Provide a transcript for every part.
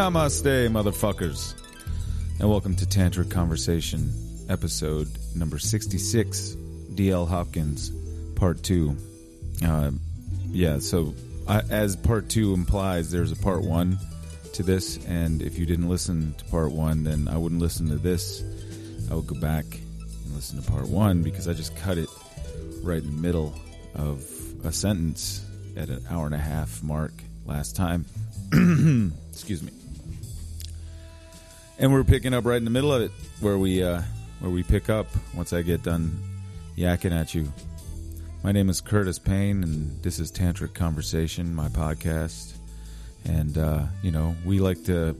Namaste, motherfuckers. And welcome to Tantric Conversation, episode number 66, DL Hopkins, part two. Uh, yeah, so I, as part two implies, there's a part one to this, and if you didn't listen to part one, then I wouldn't listen to this. I would go back and listen to part one because I just cut it right in the middle of a sentence at an hour and a half mark last time. Excuse me. And we're picking up right in the middle of it, where we uh, where we pick up once I get done yakking at you. My name is Curtis Payne, and this is Tantric Conversation, my podcast. And uh, you know, we like to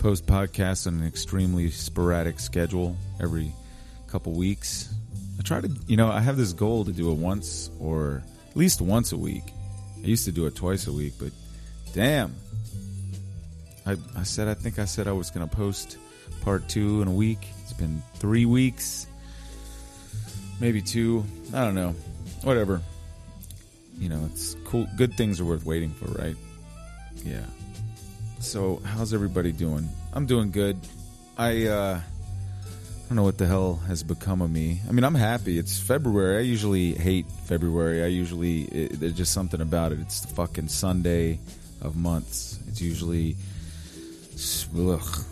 post podcasts on an extremely sporadic schedule every couple weeks. I try to, you know, I have this goal to do it once or at least once a week. I used to do it twice a week, but damn. I, I said, I think I said I was going to post part two in a week. It's been three weeks, maybe two. I don't know. Whatever. You know, it's cool. Good things are worth waiting for, right? Yeah. So, how's everybody doing? I'm doing good. I, uh, I don't know what the hell has become of me. I mean, I'm happy. It's February. I usually hate February. I usually it, there's just something about it. It's the fucking Sunday of months. It's usually ugh.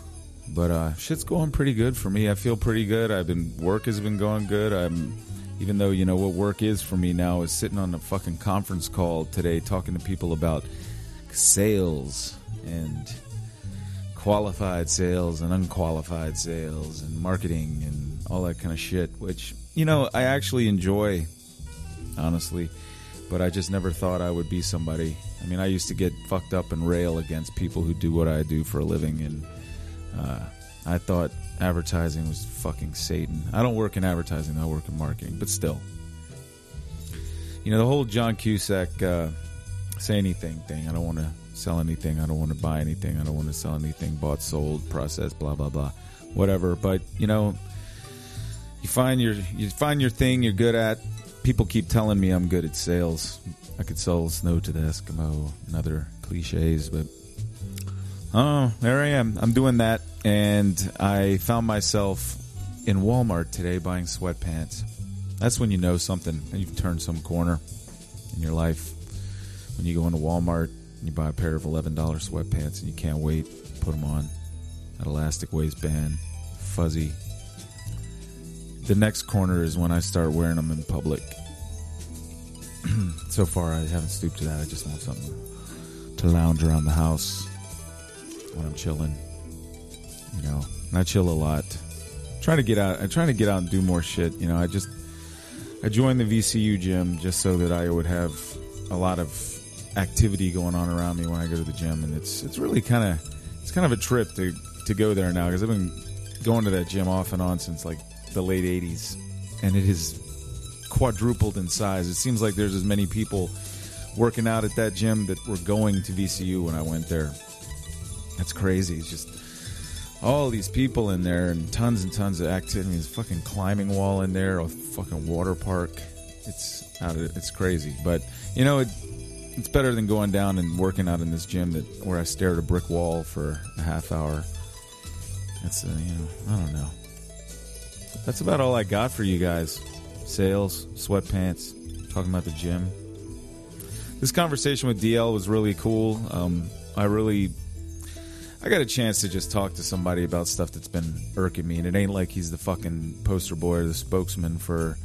But uh, shit's going pretty good for me. I feel pretty good. I've been work has been going good. I'm even though you know what work is for me now is sitting on a fucking conference call today talking to people about sales and qualified sales and unqualified sales and marketing and all that kind of shit, which, you know, I actually enjoy, honestly, but I just never thought I would be somebody. I mean, I used to get fucked up and rail against people who do what I do for a living, and uh, I thought advertising was fucking Satan. I don't work in advertising, I work in marketing, but still. You know, the whole John Cusack uh, say anything thing, I don't want to sell anything. I don't want to buy anything. I don't want to sell anything. Bought, sold, processed, blah blah blah, whatever. But you know, you find your you find your thing you're good at. People keep telling me I'm good at sales. I could sell snow to the Eskimo and other cliches, but oh, there I am. I'm doing that, and I found myself in Walmart today buying sweatpants. That's when you know something. and You've turned some corner in your life. When you go into Walmart and you buy a pair of $11 sweatpants and you can't wait to put them on that elastic waistband fuzzy the next corner is when i start wearing them in public. So far i haven't stooped to that. I just want something to lounge around the house when i'm chilling you know. I chill a lot. I trying to get out i'm trying to get out and do more shit you know. I just i joined the vcu gym just so that i would have a lot of activity going on around me when I go to the gym, and it's it's really kind of it's kind of a trip to to go there now because I've been going to that gym off and on since like the late '80s, and it has quadrupled in size. It seems like there's as many people working out at that gym that were going to VCU when I went there. That's crazy. It's just all these people in there and tons and tons of activity. There's fucking climbing wall in there, a fucking water park. It's out of, it's crazy. But you know, it, it's better than going down and working out in this gym that where I stare at a brick wall for a half hour. It's uh, you know I don't know. That's about all I got for you guys. Sales, sweatpants, talking about the gym. This conversation with DL was really cool. Um, I really, I got a chance to just talk to somebody about stuff that's been irking me, and it ain't like he's the fucking poster boy or the spokesman for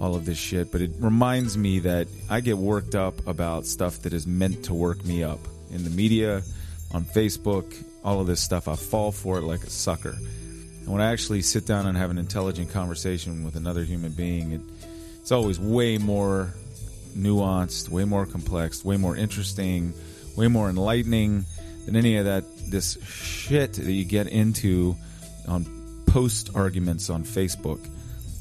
all of this shit, but it reminds me that I get worked up about stuff that is meant to work me up in the media, on Facebook, all of this stuff. I fall for it like a sucker. And when I actually sit down and have an intelligent conversation with another human being, it, it's always way more nuanced, way more complex, way more interesting, way more enlightening than any of that this shit that you get into on post arguments on Facebook.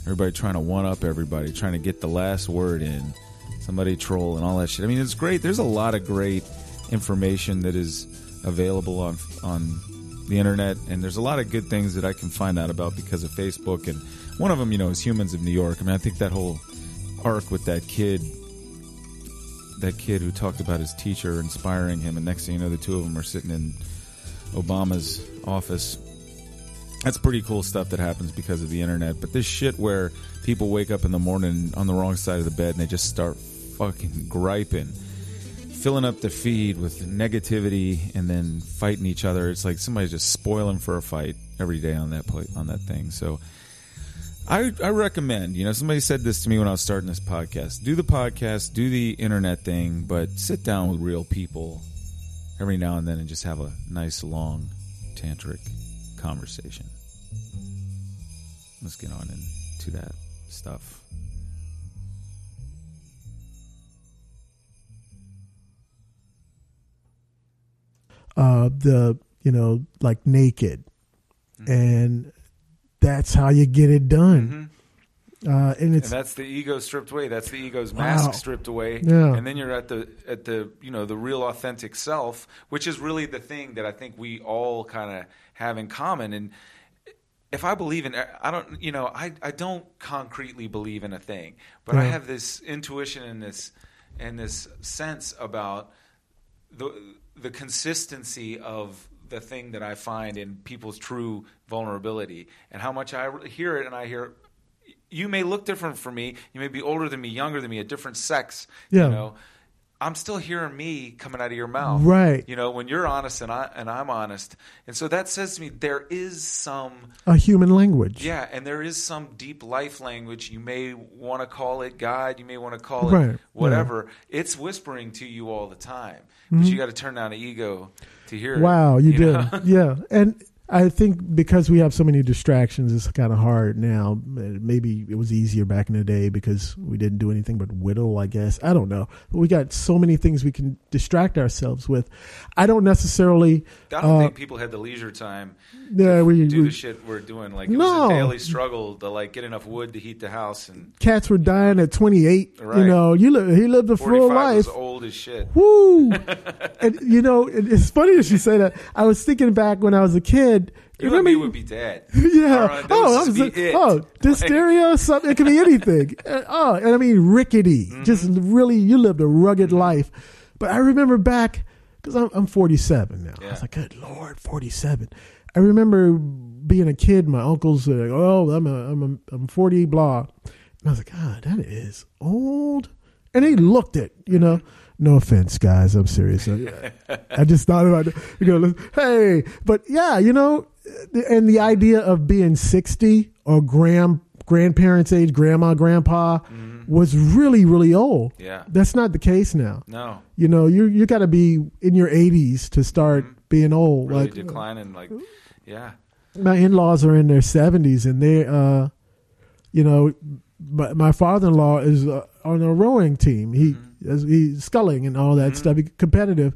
Everybody trying to one up everybody, trying to get the last word in. Somebody troll and all that shit. I mean, it's great. There's a lot of great information that is available on on the internet, and there's a lot of good things that I can find out about because of Facebook. And one of them, you know, is Humans of New York. I mean, I think that whole arc with that kid, that kid who talked about his teacher inspiring him, and next thing you know, the two of them are sitting in Obama's office. That's pretty cool stuff that happens because of the internet. But this shit where people wake up in the morning on the wrong side of the bed and they just start fucking griping, filling up the feed with negativity and then fighting each other. It's like somebody's just spoiling for a fight every day on that on that thing. So I, I recommend, you know, somebody said this to me when I was starting this podcast. Do the podcast, do the internet thing, but sit down with real people every now and then and just have a nice long tantric conversation. Let's get on into that stuff. Uh, the you know like naked, and that's how you get it done. Uh, and it's and that's the ego stripped away. That's the ego's Wow. mask stripped away. Yeah. And then you're at the at the you know the real authentic self, which is really the thing that I think we all kind of have in common. And if I believe in, I don't, you know, I I don't concretely believe in a thing, but I have this intuition and this and this sense about the the consistency of the thing that I find in people's true vulnerability. And how much I hear it and I hear you may look different from me. You may be older than me younger than me a different sex Yeah. you know I'm still hearing me coming out of your mouth Right. you know when you're honest and I and I'm honest and so that says to me there is some a human language. yeah, and there is some deep life language. You may want to call it God. You may want to call Right, it whatever. It's whispering to you all the time, but you got to turn down the ego to hear it. Mm-hmm. Wow, you, did. know? yeah. And I think because we have so many distractions, it's kind of hard now. Maybe it was easier back in the day because we didn't do anything but whittle, I guess. I don't know. But we got so many things we can distract ourselves with. I don't necessarily. I don't uh, think people had the leisure time Yeah, we, do we the shit we're doing. Like it No. was a daily struggle to like get enough wood to heat the house, and cats were dying at 28. Right. You know, you li- he lived a full life. was old as shit. Woo! and you know, it, it's funny that you say that. I was thinking back when I was a kid. You remember and me would be dead. yeah. Right, oh, would I just was be it. oh, dysteria, something. It could be anything. Oh, and I mean rickety. Mm-hmm. Just really, you lived a rugged mm-hmm. life. But I remember back because I'm, I'm 47 now. I was like, good lord, 47. I remember being a kid. My uncles were like, oh, I'm a, I'm a, I'm 40, blah. And I was like, God, that is old. And they mm-hmm. looked it, you know. Mm-hmm. No offense, guys. I'm serious. I, I just thought about it. You know, hey, but yeah, you know, and the idea of being 60 or grand grandparents' age, grandma, grandpa, was really, really old. Mm-hmm. Yeah. That's not the case now. No, You know, you you got to be in your 80s to start being old. Mm-hmm. really like declining. Like, yeah, my in-laws are in their 70s and they uh you know but my father-in-law is uh, on a rowing team he is he's sculling and all that stuff. He's competitive.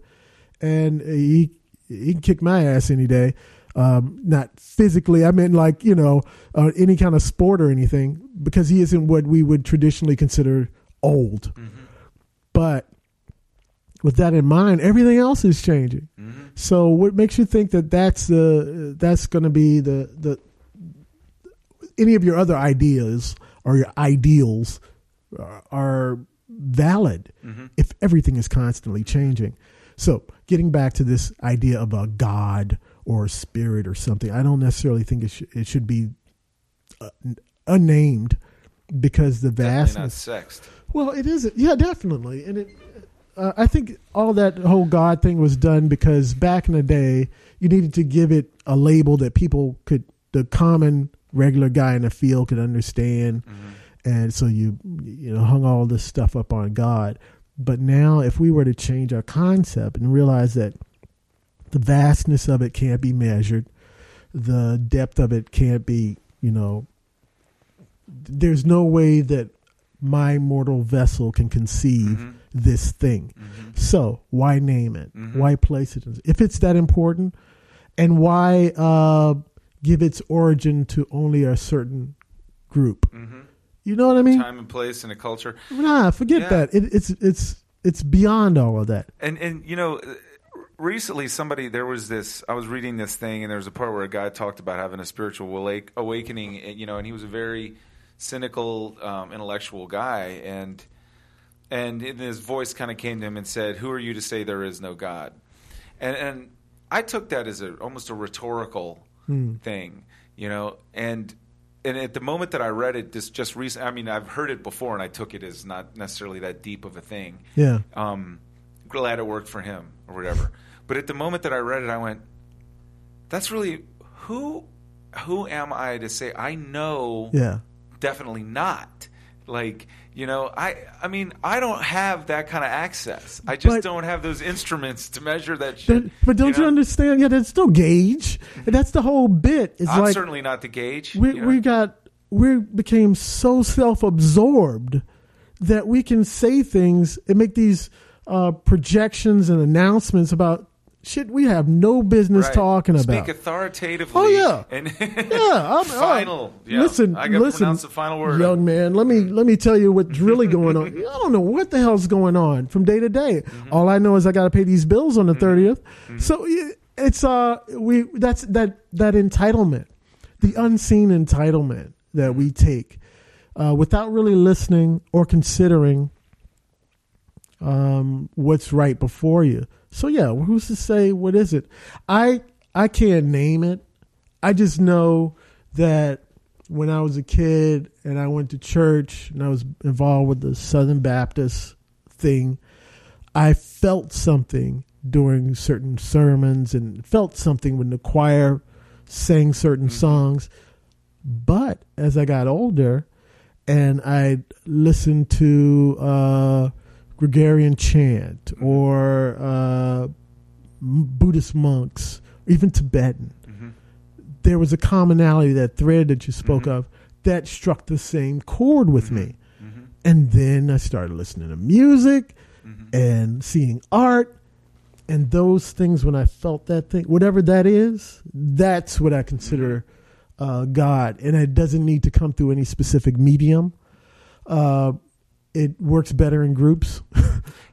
And he he can kick my ass any day. Um not physically i mean like you know uh, any kind of sport or anything because he isn't what we would traditionally consider old. But with that in mind everything else is changing. So what makes you think that that's the that's going to be the the any of your other ideas or your ideals are- are valid if everything is constantly changing? So getting back to this idea of a god or a spirit or something, I don't necessarily think it should it should be uh, unnamed because the vastness. sexed. Well, it is. Yeah, definitely. And it, uh, I think all that whole God thing was done because back in the day, you needed to give it a label that people could, the common regular guy in the field could understand. And so you, you know, hung all this stuff up on God. But now, if we were to change our concept and realize that the vastness of it can't be measured, the depth of it can't be, you know, there's no way that my mortal vessel can conceive Mm-hmm. this thing. So why name it? Mhm. Why place it? If it's that important, and why uh, give its origin to only a certain group? You know what I mean? Time and place and a culture. Nah, forget Yeah. that. It, it's it's it's beyond all of that. And and you know, recently somebody there was this. I was reading this thing, and there was a part where a guy talked about having a spiritual awakening. You know, and he was a very cynical, um, intellectual guy, and and his voice kind of came to him and said, "Who are you to say there is no God?" And and I took that as a almost a rhetorical Hmm. thing, you know, and and at the moment that I read it, this just recent. I mean, I've heard it before, and I took it as not necessarily that deep of a thing. Yeah. Um, glad it worked for him or whatever. But at the moment that I read it, I went, "That's really who." Who am I to say I know Yeah. definitely not like you know i i mean i don't have that kind of access i just But- don't have those instruments to measure that shit But, but don't you, know? understand? Yeah, that's still gauge. And that's the whole bit. It's i'm like certainly not the gauge we you know? we got we became so self-absorbed that we can say things and make these uh, projections and announcements about shit we have no business Right. talking Speak about. authoritatively. Oh, yeah. and yeah, I'm, final. uh, yeah. Listen, I got to listen, pronounce the final word. young man. Let me let me tell you what's really going on. I don't know what the hell's going on from day to day. Mm-hmm. All I know is I got to pay these bills on the 30th So it's uh we that's that that entitlement, the unseen entitlement that we take uh, without really listening or considering um, what's right before you. So yeah, who's to say what is it? I I can't name it. I just know that when I was a kid and I went to church and I was involved with the Southern Baptist thing, I felt something during certain sermons and felt something when the choir sang certain songs. But as I got older and I listened to uh, Gregorian chant mm-hmm. or uh, Buddhist monks, even Tibetan, mm-hmm. there was a commonality, that thread that you spoke mm-hmm. of, that struck the same chord with me. And then I started listening to music and seeing art. And those things, when I felt that thing, whatever that is, that's what I consider uh, God. And it doesn't need to come through any specific medium. Uh, it works better in groups.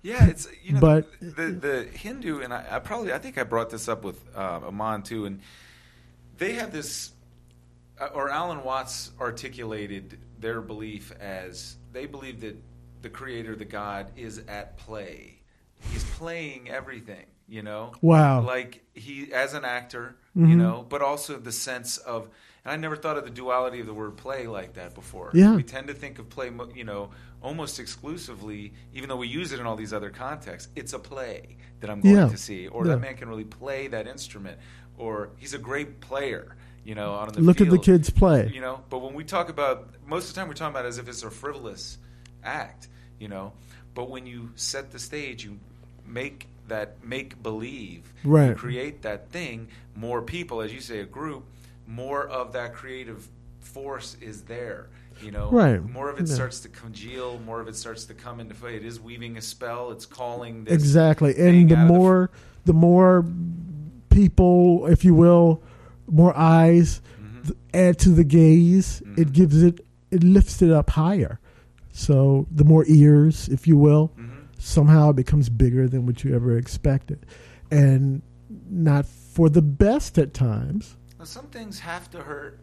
Yeah, it's you know, But- the the Hindu and I, I probably I think I brought this up with uh, Aman too, and they have this, uh, or Alan Watts articulated their belief as they believe that the Creator, the God, is at play. He's playing everything, you know. Wow. Like he as an actor, you Mhm. know, but also the sense of. And I never thought of the duality of the word play like that before. Yeah. We tend to think of play, you know, almost exclusively, even though we use it in all these other contexts. It's a play that I'm going Yeah. to see, or Yeah. that man can really play that instrument, or he's a great player, you know, on the Look at the kids play. You know, but when we talk about most of the time, we're talking about it as if it's a frivolous act, you know. But when you set the stage, you make that make believe, you Right. create that thing. More people, as you say, a group, more of that creative force is there. You know, Right. more of it Yeah. starts to congeal. More of it starts to come into play. It is weaving a spell. It's calling this exactly and the of the more the more people if you will more eyes Mhm. th- add to the gaze it Mhm. gives it it lifts it up higher so the more ears if you will Mhm. somehow it becomes bigger than what you ever expected and not for the best at times Now, some things have to hurt.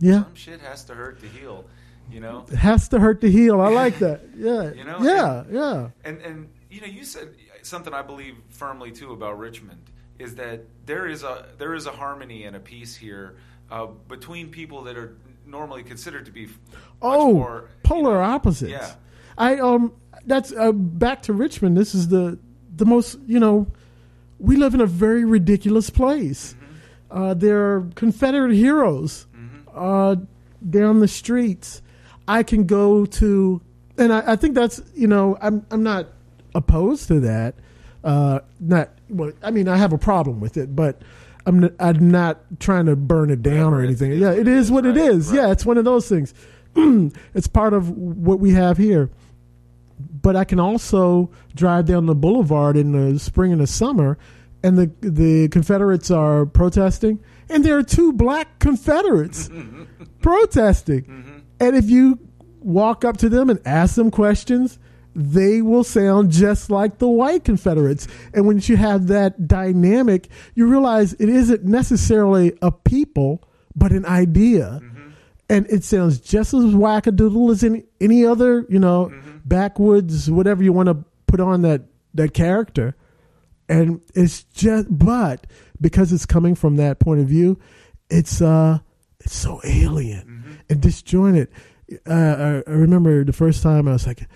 yeah Some shit has to hurt to heal. You know. it has to hurt to heal i like that yeah You know, yeah yeah And and you know, you said something I believe firmly too about Richmond is that there is a there is a harmony and a peace here uh, between people that are normally considered to be Oh, more polar you know, opposites. Yeah. I um that's uh, back to Richmond. This is the the most you know we live in a very ridiculous place. Mm-hmm. Uh, there are Confederate heroes uh, down the streets. I can go to, and I, I think that's you know I'm I'm not opposed to that. Uh, not well, I mean I have a problem with it, but I'm I'm not trying to burn it down or anything. yeah, it is what it is. Yeah, it's one of those things. it's part of what we have here. But I can also drive down the boulevard in the spring and the summer, and the the Confederates are protesting, and there are two black Confederates protesting. Mm-hmm. And if you walk up to them and ask them questions, they will sound just like the white Confederates. And when you have that dynamic, you realize it isn't necessarily a people, but an idea. Mm-hmm. And it sounds just as wackadoodle as any, any other, you know, mm-hmm. backwoods, whatever you want to put on that, that character. And it's just but because it's coming from that point of view, it's uh it's so alien Mm-hmm. and disjointed. Uh, I, I remember the first time I was like,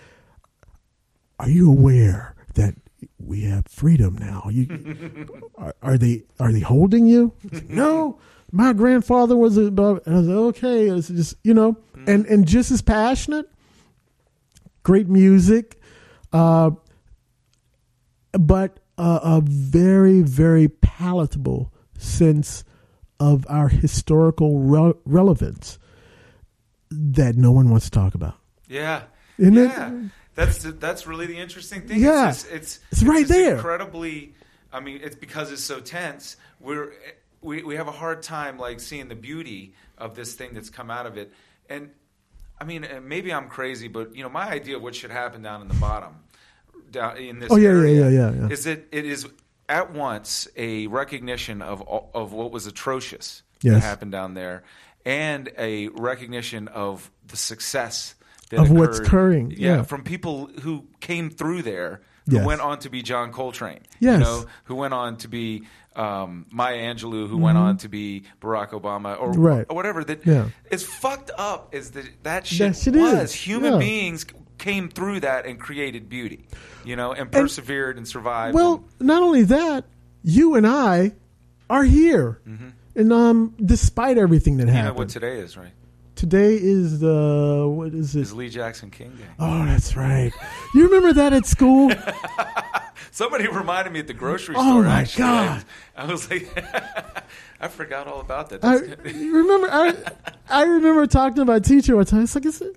"Are you aware that we have freedom now? You are, are they are they holding you?" Like, no, my grandfather was above. And I was like, "Okay, it's just you know," and and just as passionate. Great music, uh, but uh, a very very palatable sense of our historical re- relevance that no one wants to talk about. Yeah. Isn't it? yeah. That's that's really the interesting thing. Yeah. It's, just, it's It's right there. Incredibly. I mean, it's because it's so tense. We're we we have a hard time like seeing the beauty of this thing that's come out of it. And I mean, maybe I'm crazy, but you know, my idea of what should happen down in the bottom, down in this Oh, yeah, yeah, area, yeah, yeah, yeah. is that it is at once a recognition of of what was atrocious Yes. that happened down there, and a recognition of the success that Of what's occurring, yeah. from people who came through there, who Yes. went on to be John Coltrane, Yes. you know, who went on to be um, Maya Angelou, who went on to be Barack Obama, or, Mm-hmm. Right. or whatever. That Yeah. as fucked up as that that shit, That shit was. is, Human yeah. beings came through that and created beauty, you know, and persevered and, survived. Well, not only that, you and I are here, and um, despite everything that and you know happened, what today is, right? today is the what is it? Is Lee Jackson King Day. Oh, that's right. You remember that at school? Somebody reminded me at the grocery Oh, store. Oh my actually. God. I was like, I forgot all about that. I good. remember. I I remember talking to my teacher one time. It's like, is it,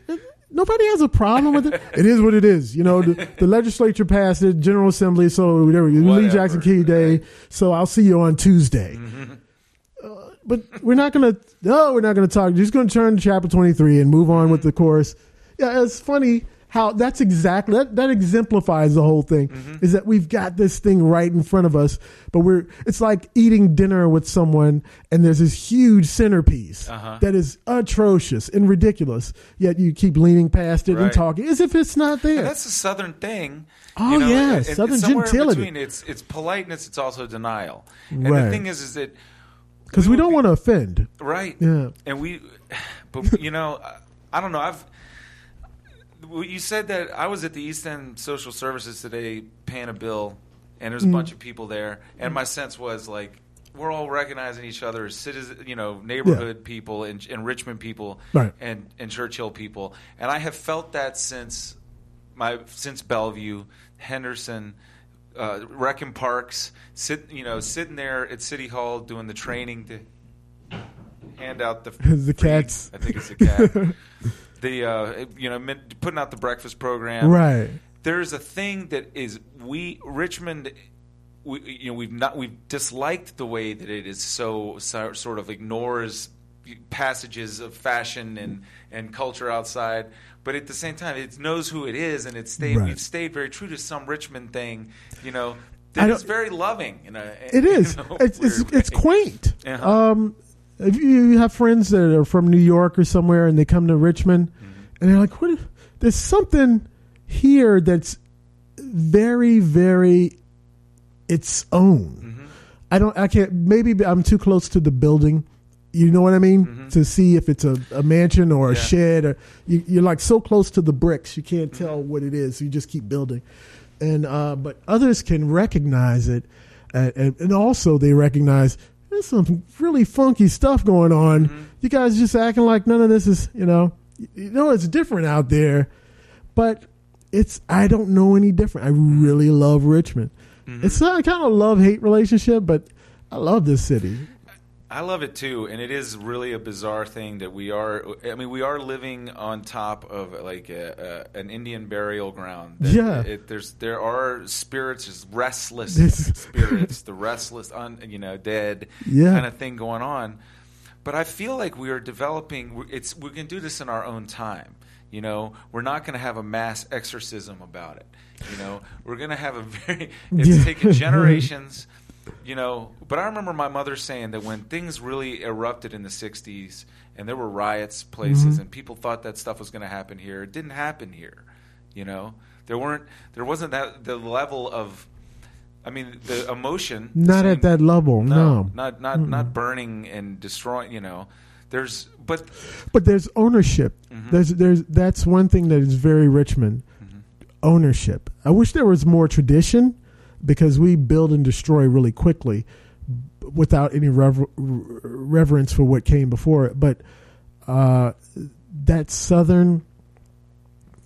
nobody has a problem with it. It is what it is. You know, the, the legislature passed it, General Assembly. So whatever. Lee Jackson King Day. So I'll see you on Tuesday. Mm-hmm. Uh, but we're not gonna. No, we're not gonna talk. You're just gonna turn to chapter twenty three and move on with the course. Yeah, it's funny how that's exactly that, that exemplifies the whole thing Mm-hmm. is that we've got this thing right in front of us but we're it's like eating dinner with someone and there's this huge centerpiece Uh-huh. that is atrocious and ridiculous yet you keep leaning past it and talking as if it's not there And that's a southern thing. Oh, you know, yeah, and Southern gentility. between, it's it's politeness. It's also denial. And Right. the thing is, is that because we would don't be- want to offend right? Yeah. And we, but you know, I- I don't know. I've. Well, You said that I was at the East End Social Services today paying a bill, and there's a Mm. bunch of people there, and my sense was like we're all recognizing each other as citizens, you know, neighborhood people and, and Richmond people, Right. and and Church Hill people, and I have felt that since my since Bellevue, Henderson, uh, Reckin Parks, sit you know sitting there at City Hall doing the training to hand out the The cats. I think it's a cat. the uh, you know putting out the breakfast program. right There's a thing that is we Richmond. We, you know we've not we've disliked the way that it is so, so sort of ignores passages of fashion and, and culture outside, but at the same time it knows who it is and it's stayed Right. we've stayed very true to some Richmond thing, you know, that is very loving. You know, It is. in a It's it's, it's quaint. Uh-huh. Um, if you have friends that are from New York or somewhere and they come to Richmond, Mm-hmm. and they're like, "What? There's something here that's very, very its own." Mm-hmm. I don't. I can't. Maybe I'm too close to the building. You know what I mean? To see if it's a, a mansion or a Mm-hmm. Yeah. shed, or you, you're like so close to the bricks, you can't tell what it is. You just keep building, and uh, but others can recognize it, and, and also they recognize there's some really funky stuff going on. Mm-hmm. You guys just acting like none of this is, you know, you know it's different out there, but it's I don't know any different. I really love Richmond. Mm-hmm. It's not kind of love hate relationship, but I love this city. I love it too, and it is really a bizarre thing that we are. I mean, we are living on top of like a, a, an Indian burial ground. That Yeah. it, there's there are spirits, just restless spirits, the restless, un, you know, dead Yeah. kind of thing going on. But I feel like we are developing. It's we can do this in our own time. You know, we're not going to have a mass exorcism about it. You know, we're going to have a very. It's Yeah. taken generations you know but i remember my mother saying that when things really erupted in the 60s and there were riots places Mhm. and people thought that stuff was going to happen here it didn't happen here you know there weren't there wasn't that the level of I mean, the emotion. Not same- at that level, no. not not not burning and destroying. You know, there's but But there's ownership. Mm-hmm. There's there's that's one thing that is very Richmond. Ownership. I wish there was more tradition because we build and destroy really quickly without any rever- reverence for what came before it. But uh, that southern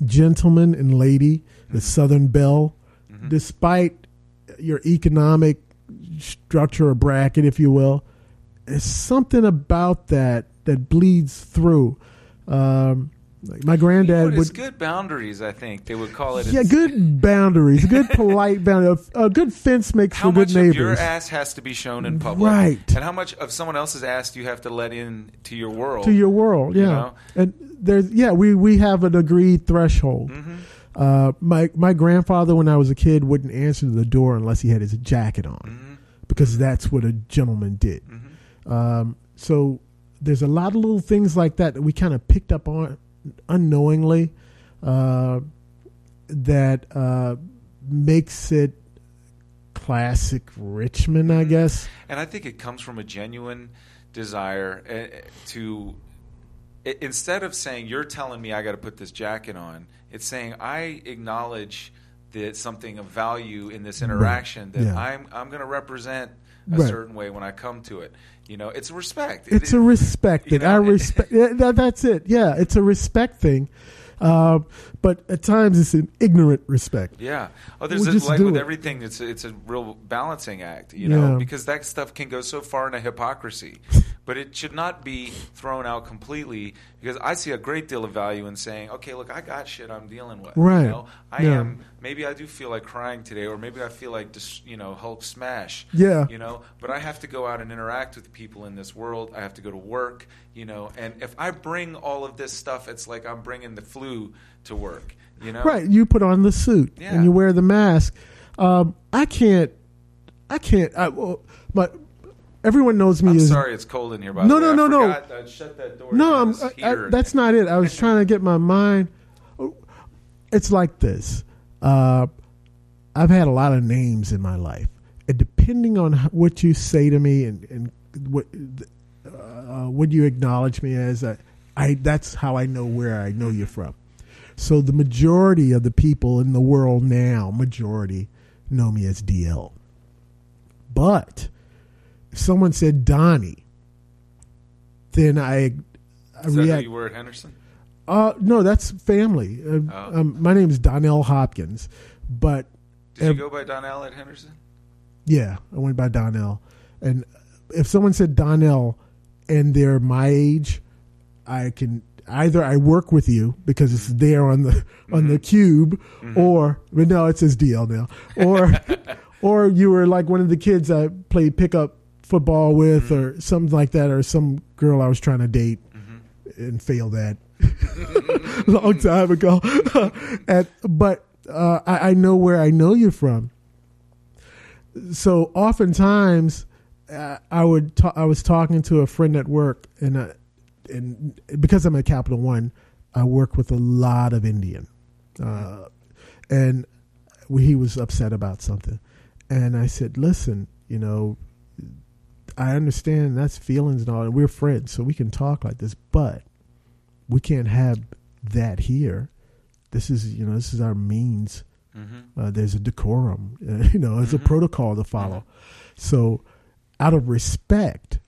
gentleman and lady, Mm-hmm. the southern belle, despite your economic structure or bracket, if you will, there's something about that that bleeds through. Um, like my granddad would good boundaries. I think they would call it. yeah, good boundaries, good polite boundaries. A good fence makes How for good much of your neighbors. ass has to be shown in public, Right. And how much of someone else's ass do you have to let in to your world? to your world, yeah. know? And there's yeah, we we have an agreed threshold. Mm-hmm. Uh, my my grandfather, when I was a kid, wouldn't answer the door unless he had his jacket on, Mm-hmm. because that's what a gentleman did. Um, so there's a lot of little things like that that we kind of picked up on unknowingly uh, that uh, makes it classic Richmond, I guess. And I think it comes from a genuine desire uh, to, instead of saying, you're telling me I got to put this jacket on, it's saying, I acknowledge that something of value in this interaction that Yeah. I'm, I'm going to represent a Right. certain way when I come to it. You know, it's a respect. It's It- a respect you thing. I respect. that, that's it. Yeah, it's a respect thing. Uh, but at times it's an ignorant respect. Yeah. Oh, there's We'll a, like with it. everything. It's a, it's a real balancing act, you know, Yeah. because that stuff can go so far into hypocrisy, but it should not be thrown out completely. Because I see a great deal of value in saying, okay, look, I got shit I'm dealing with. Right. You know, I Yeah. am. Maybe I do feel like crying today, or maybe I feel like just you know Hulk smash. Yeah. You know, but I have to go out and interact with people in this world. I have to go to work. You know, and if I bring all of this stuff, it's like I'm bringing the flu to work. You know. Right. You put on the suit Yeah. and you wear the mask. Um, I can't. I can't. I, well, but everyone knows me I'm as sorry, it's cold in here. By No, the way. no, I no, no. I'd shut that door. No. I'm, I, I, that's not it. I was trying to get my mind. It's like this. Uh, I've had a lot of names in my life, and depending on what you say to me and, and what uh, what you acknowledge me as, I, I that's how I know where I know you from. So the majority of the people in the world now, majority, know me as DL. But if someone said Donnie, then I, I Is that react. you were at Henderson? Uh, no, that's family. Uh, Oh. um, my name is Donnell Hopkins, but Did Ev- you go by Donnell at Henderson? yeah, I went by Donnell. And if someone said Donnell and they're my age, I can either I work with you because it's there on the on the cube, or but no, it says DL now, or or you were like one of the kids I played pickup football with, or something like that, or some girl I was trying to date and failed at. Long time ago. and, but uh, I, I know where I know you from. So oftentimes, uh, I would ta- I was talking to a friend at work, and uh, and because I'm at Capital One, I work with a lot of Indian, uh, and he was upset about something, and I said, "Listen, you know, I understand that's feelings and all, and we're friends, so we can talk like this, but we can't have that here. This is, you know, this is our means. Mm-hmm. Uh, there's a decorum, uh, you know, there's a protocol to follow. So, out of respect,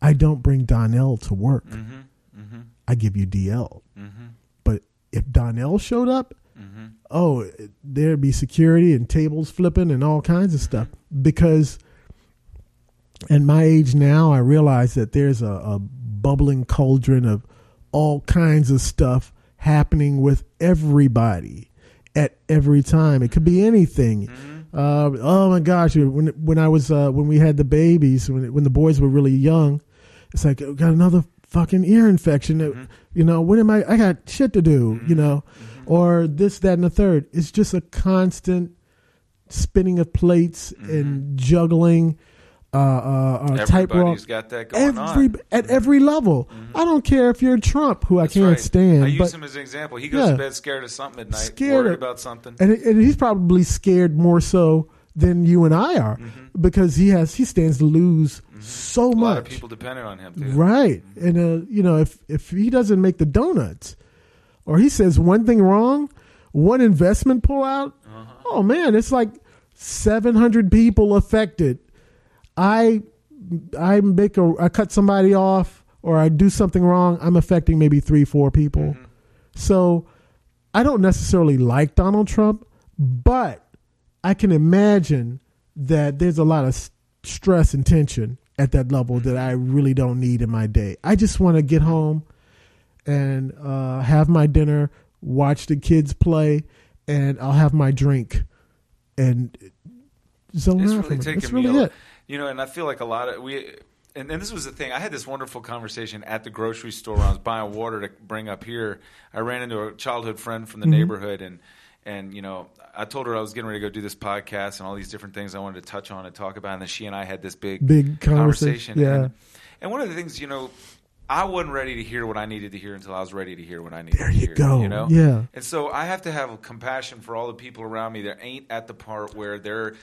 I don't bring Donnell to work. Mm-hmm. Mm-hmm. I give you DL. Mm-hmm. But if Donnell showed up, Mm-hmm. oh, there'd be security and tables flipping and all kinds of stuff. Because at my age now, I realize that there's a, a bubbling cauldron of all kinds of stuff happening with everybody at every time. It could be anything. Uh, oh my gosh! When when I was uh, when we had the babies, when when the boys were really young, it's like "Oh, got another fucking ear infection. Mm-hmm. You know, what am I? I got shit to do. You mm-hmm. know, mm-hmm. or this, that, and the third. It's just a constant spinning of plates and juggling. Uh, uh, uh, type Everybody's got that going every on. at every level. I don't care if you're Trump, who That's I can't right. stand, I use but him as an example. He goes Yeah. to bed scared of something at night, Scared worried of- about something. and, and he's probably scared more so than you and I are because he has he stands to lose so Mm-hmm. A much. lot of people dependent on him. Too. Right. And uh, you know, if if he doesn't make the donuts or he says one thing wrong, one investment pull out, Uh-huh. oh man, it's like 700 people affected. I I make a I cut somebody off or I do something wrong, I'm affecting maybe 3 4 people. Mm-hmm. So I don't necessarily like Donald Trump, but I can imagine that there's a lot of stress and tension at that level that I really don't need in my day. I just want to get home and uh, have my dinner, watch the kids play, and I'll have my drink and zone It's out really from it. taken That's me really it. You know, and I feel like a lot of we, and, and this was the thing. I had this wonderful conversation at the grocery store when I was buying water to bring up here. I ran into a childhood friend from the Mm-hmm. neighborhood, and and you know, I told her I was getting ready to go do this podcast and all these different things I wanted to touch on and talk about, and then she and I had this big Big conversation, yeah. And, and one of the things, you know. I wasn't ready to hear what I needed to hear until I was ready to hear what I needed There to you hear. go. You know? Yeah. And so I have to have compassion for all the people around me that ain't at the part where they're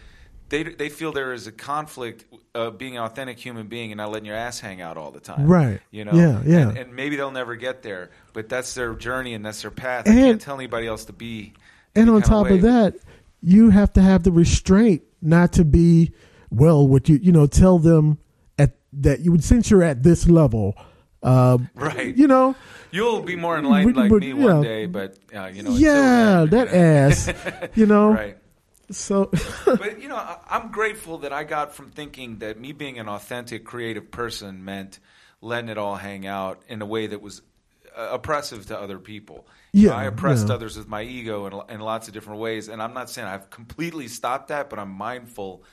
they they feel there is a conflict of being an authentic human being and not letting your ass hang out all the time. Right. You know. Yeah, yeah. And, and maybe they'll never get there, but that's their journey and that's their path. And- I can't tell anybody else to be. And on top of that, you have to have the restraint not to be well. What you you know tell them at that you would since you're at this level, uh, Right. You know, you'll be more enlightened We- like but, me one day, but uh, you know. yeah, that ass. You know, Right. so but you know, I, I'm grateful that I got from thinking that me being an authentic, creative person meant letting it all hang out in a way that was oppressive to other people. Yeah, I oppressed yeah. others with my ego in, in lots of different ways, and I'm not saying I've completely stopped that, but I'm mindful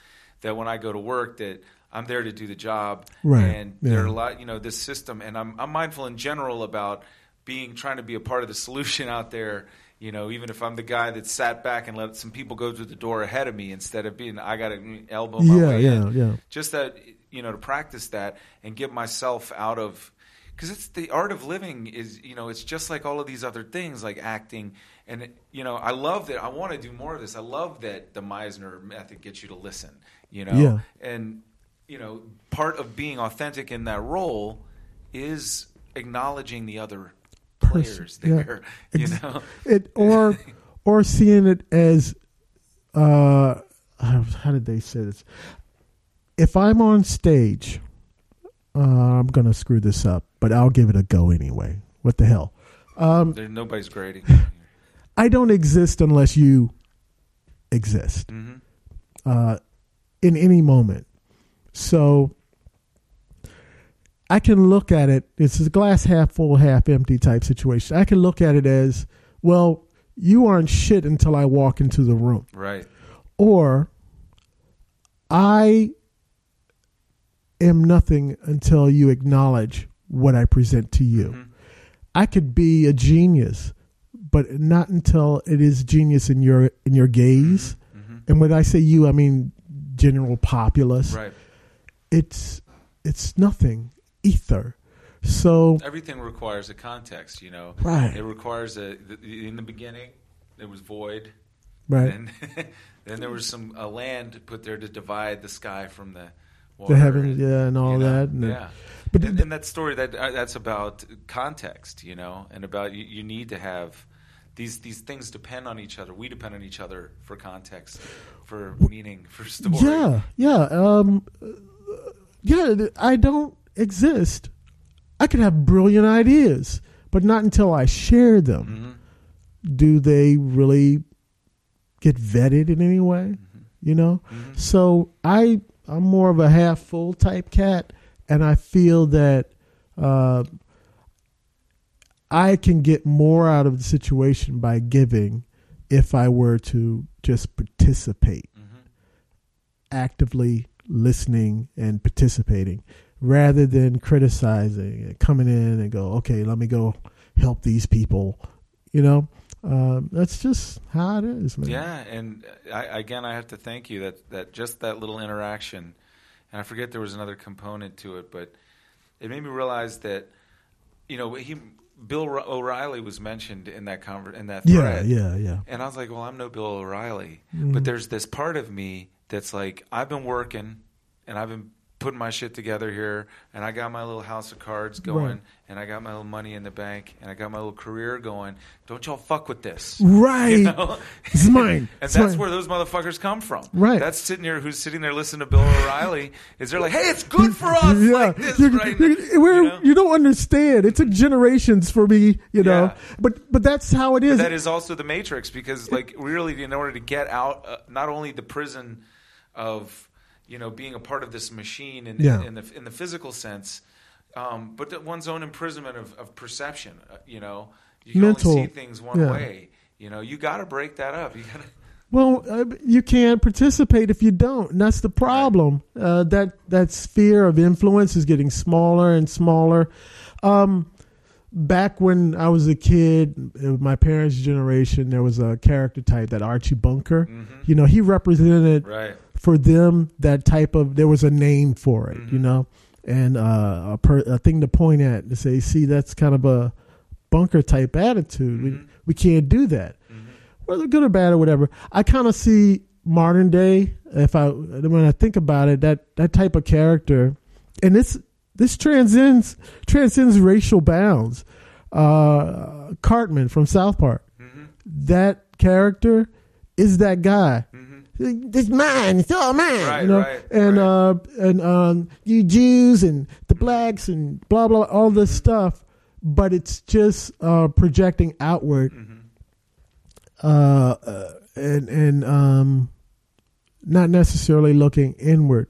that when I go to work that. I'm there to do the job, Right, and there are a lot, you know, this system, and I'm I'm mindful in general about being trying to be a part of the solution out there. You know, even if I'm the guy that sat back and let some people go through the door ahead of me instead of being I got to mm, elbow my Yeah, way yeah, in. yeah. Just that you know to practice that and get myself out of because it's the art of living is you know it's just like all of these other things like acting and you know I love that I want to do more of this. I love that the Meisner method gets you to listen. You know, Yeah. and you know part of being authentic in that role is acknowledging the other Person, players yeah. there. You know, it or or seeing it as uh how did they say this if i'm on stage uh, i'm gonna screw this up but i'll give it a go anyway what the hell um nobody's grading. i don't exist unless you exist hmm uh in any moment so I can look at it. It's a glass half full, half empty type situation. I can look at it as, well, you aren't shit until I walk into the room, Right. or I am nothing until you acknowledge what I present to you. Mhm. I could be a genius, but not until it is genius in your in your gaze. hmm And when I say you, I mean general populace. Right. It's it's nothing ether. So Everything requires a context. You know. Right. It requires a. In the beginning, there was void. right, And then there was some a land put there to divide the sky from the water. the heavens, yeah, and all you know, that. And yeah. But and, and that story that uh, that's about context, you know, and about you, you need to have these these things depend on each other. We depend on each other for context, for meaning, for story. Yeah, yeah, um, yeah. I don't exist. I could have brilliant ideas, but not until I share them. hmm Do they really get vetted in any way? You know. Mhm. So I I'm more of a half full type cat, and I feel that uh, I can get more out of the situation by giving if I were to just participate, Mhm. actively listening and participating, rather than criticizing and coming in and go, okay, let me go help these people. You know, um, that's just how it is, man. Yeah, and I, again, I have to thank you that that just that little interaction, and I forget there was another component to it, but it made me realize that you know he Bill O'Reilly was mentioned in that conver- in that thread. yeah, yeah. yeah. And I was like, well, I'm no Bill O'Reilly, Mhm. but there's this part of me that's like I've been working and I've been putting my shit together here and I got my little house of cards going Right. and I got my little money in the bank and I got my little career going. Don't y'all fuck with this. Right. You know? It's mine. and It's that's mine. where those motherfuckers come from. Right. That's sitting here who's sitting there listening to Bill O'Reilly is they're like, Hey, it's good for us yeah, like this you, right you- now. we're- You know? you don't understand. It took generations for me, you know. Yeah. But but that's how it is. that is also the matrix because like really in order to get out uh, not only the prison of you know being a part of this machine in, Yeah. in, the in the physical sense um, but one's own imprisonment of, of perception uh, you know you can Mental. only see things one Yeah. way you know you got to break that up you got to Well, uh, you can't participate if you don't, and that's the problem. Uh, that that sphere of influence is getting smaller and smaller. Um, back when I was a kid, uh, my parents' generation, there was a character type that Archie Bunker. You know, he represented right for them that type of. There was a name for it, you mm-hmm. know, and uh, a, per, a thing to point at to say, see, that's kind of a bunker type attitude. We mm-hmm. we can't do that mm-hmm. whether good or bad or whatever. I kind of see modern day. If I when I think about it, that that type of character, and this this transcends transcends racial bounds. Uh, Cartman from South Park, that character is that guy. It's mine. It's all mine. Right, you know, right, and right. uh, and um, you Jews and the blacks and blah blah all this stuff. But it's just uh, projecting outward uh, uh, and and um, not necessarily looking inward.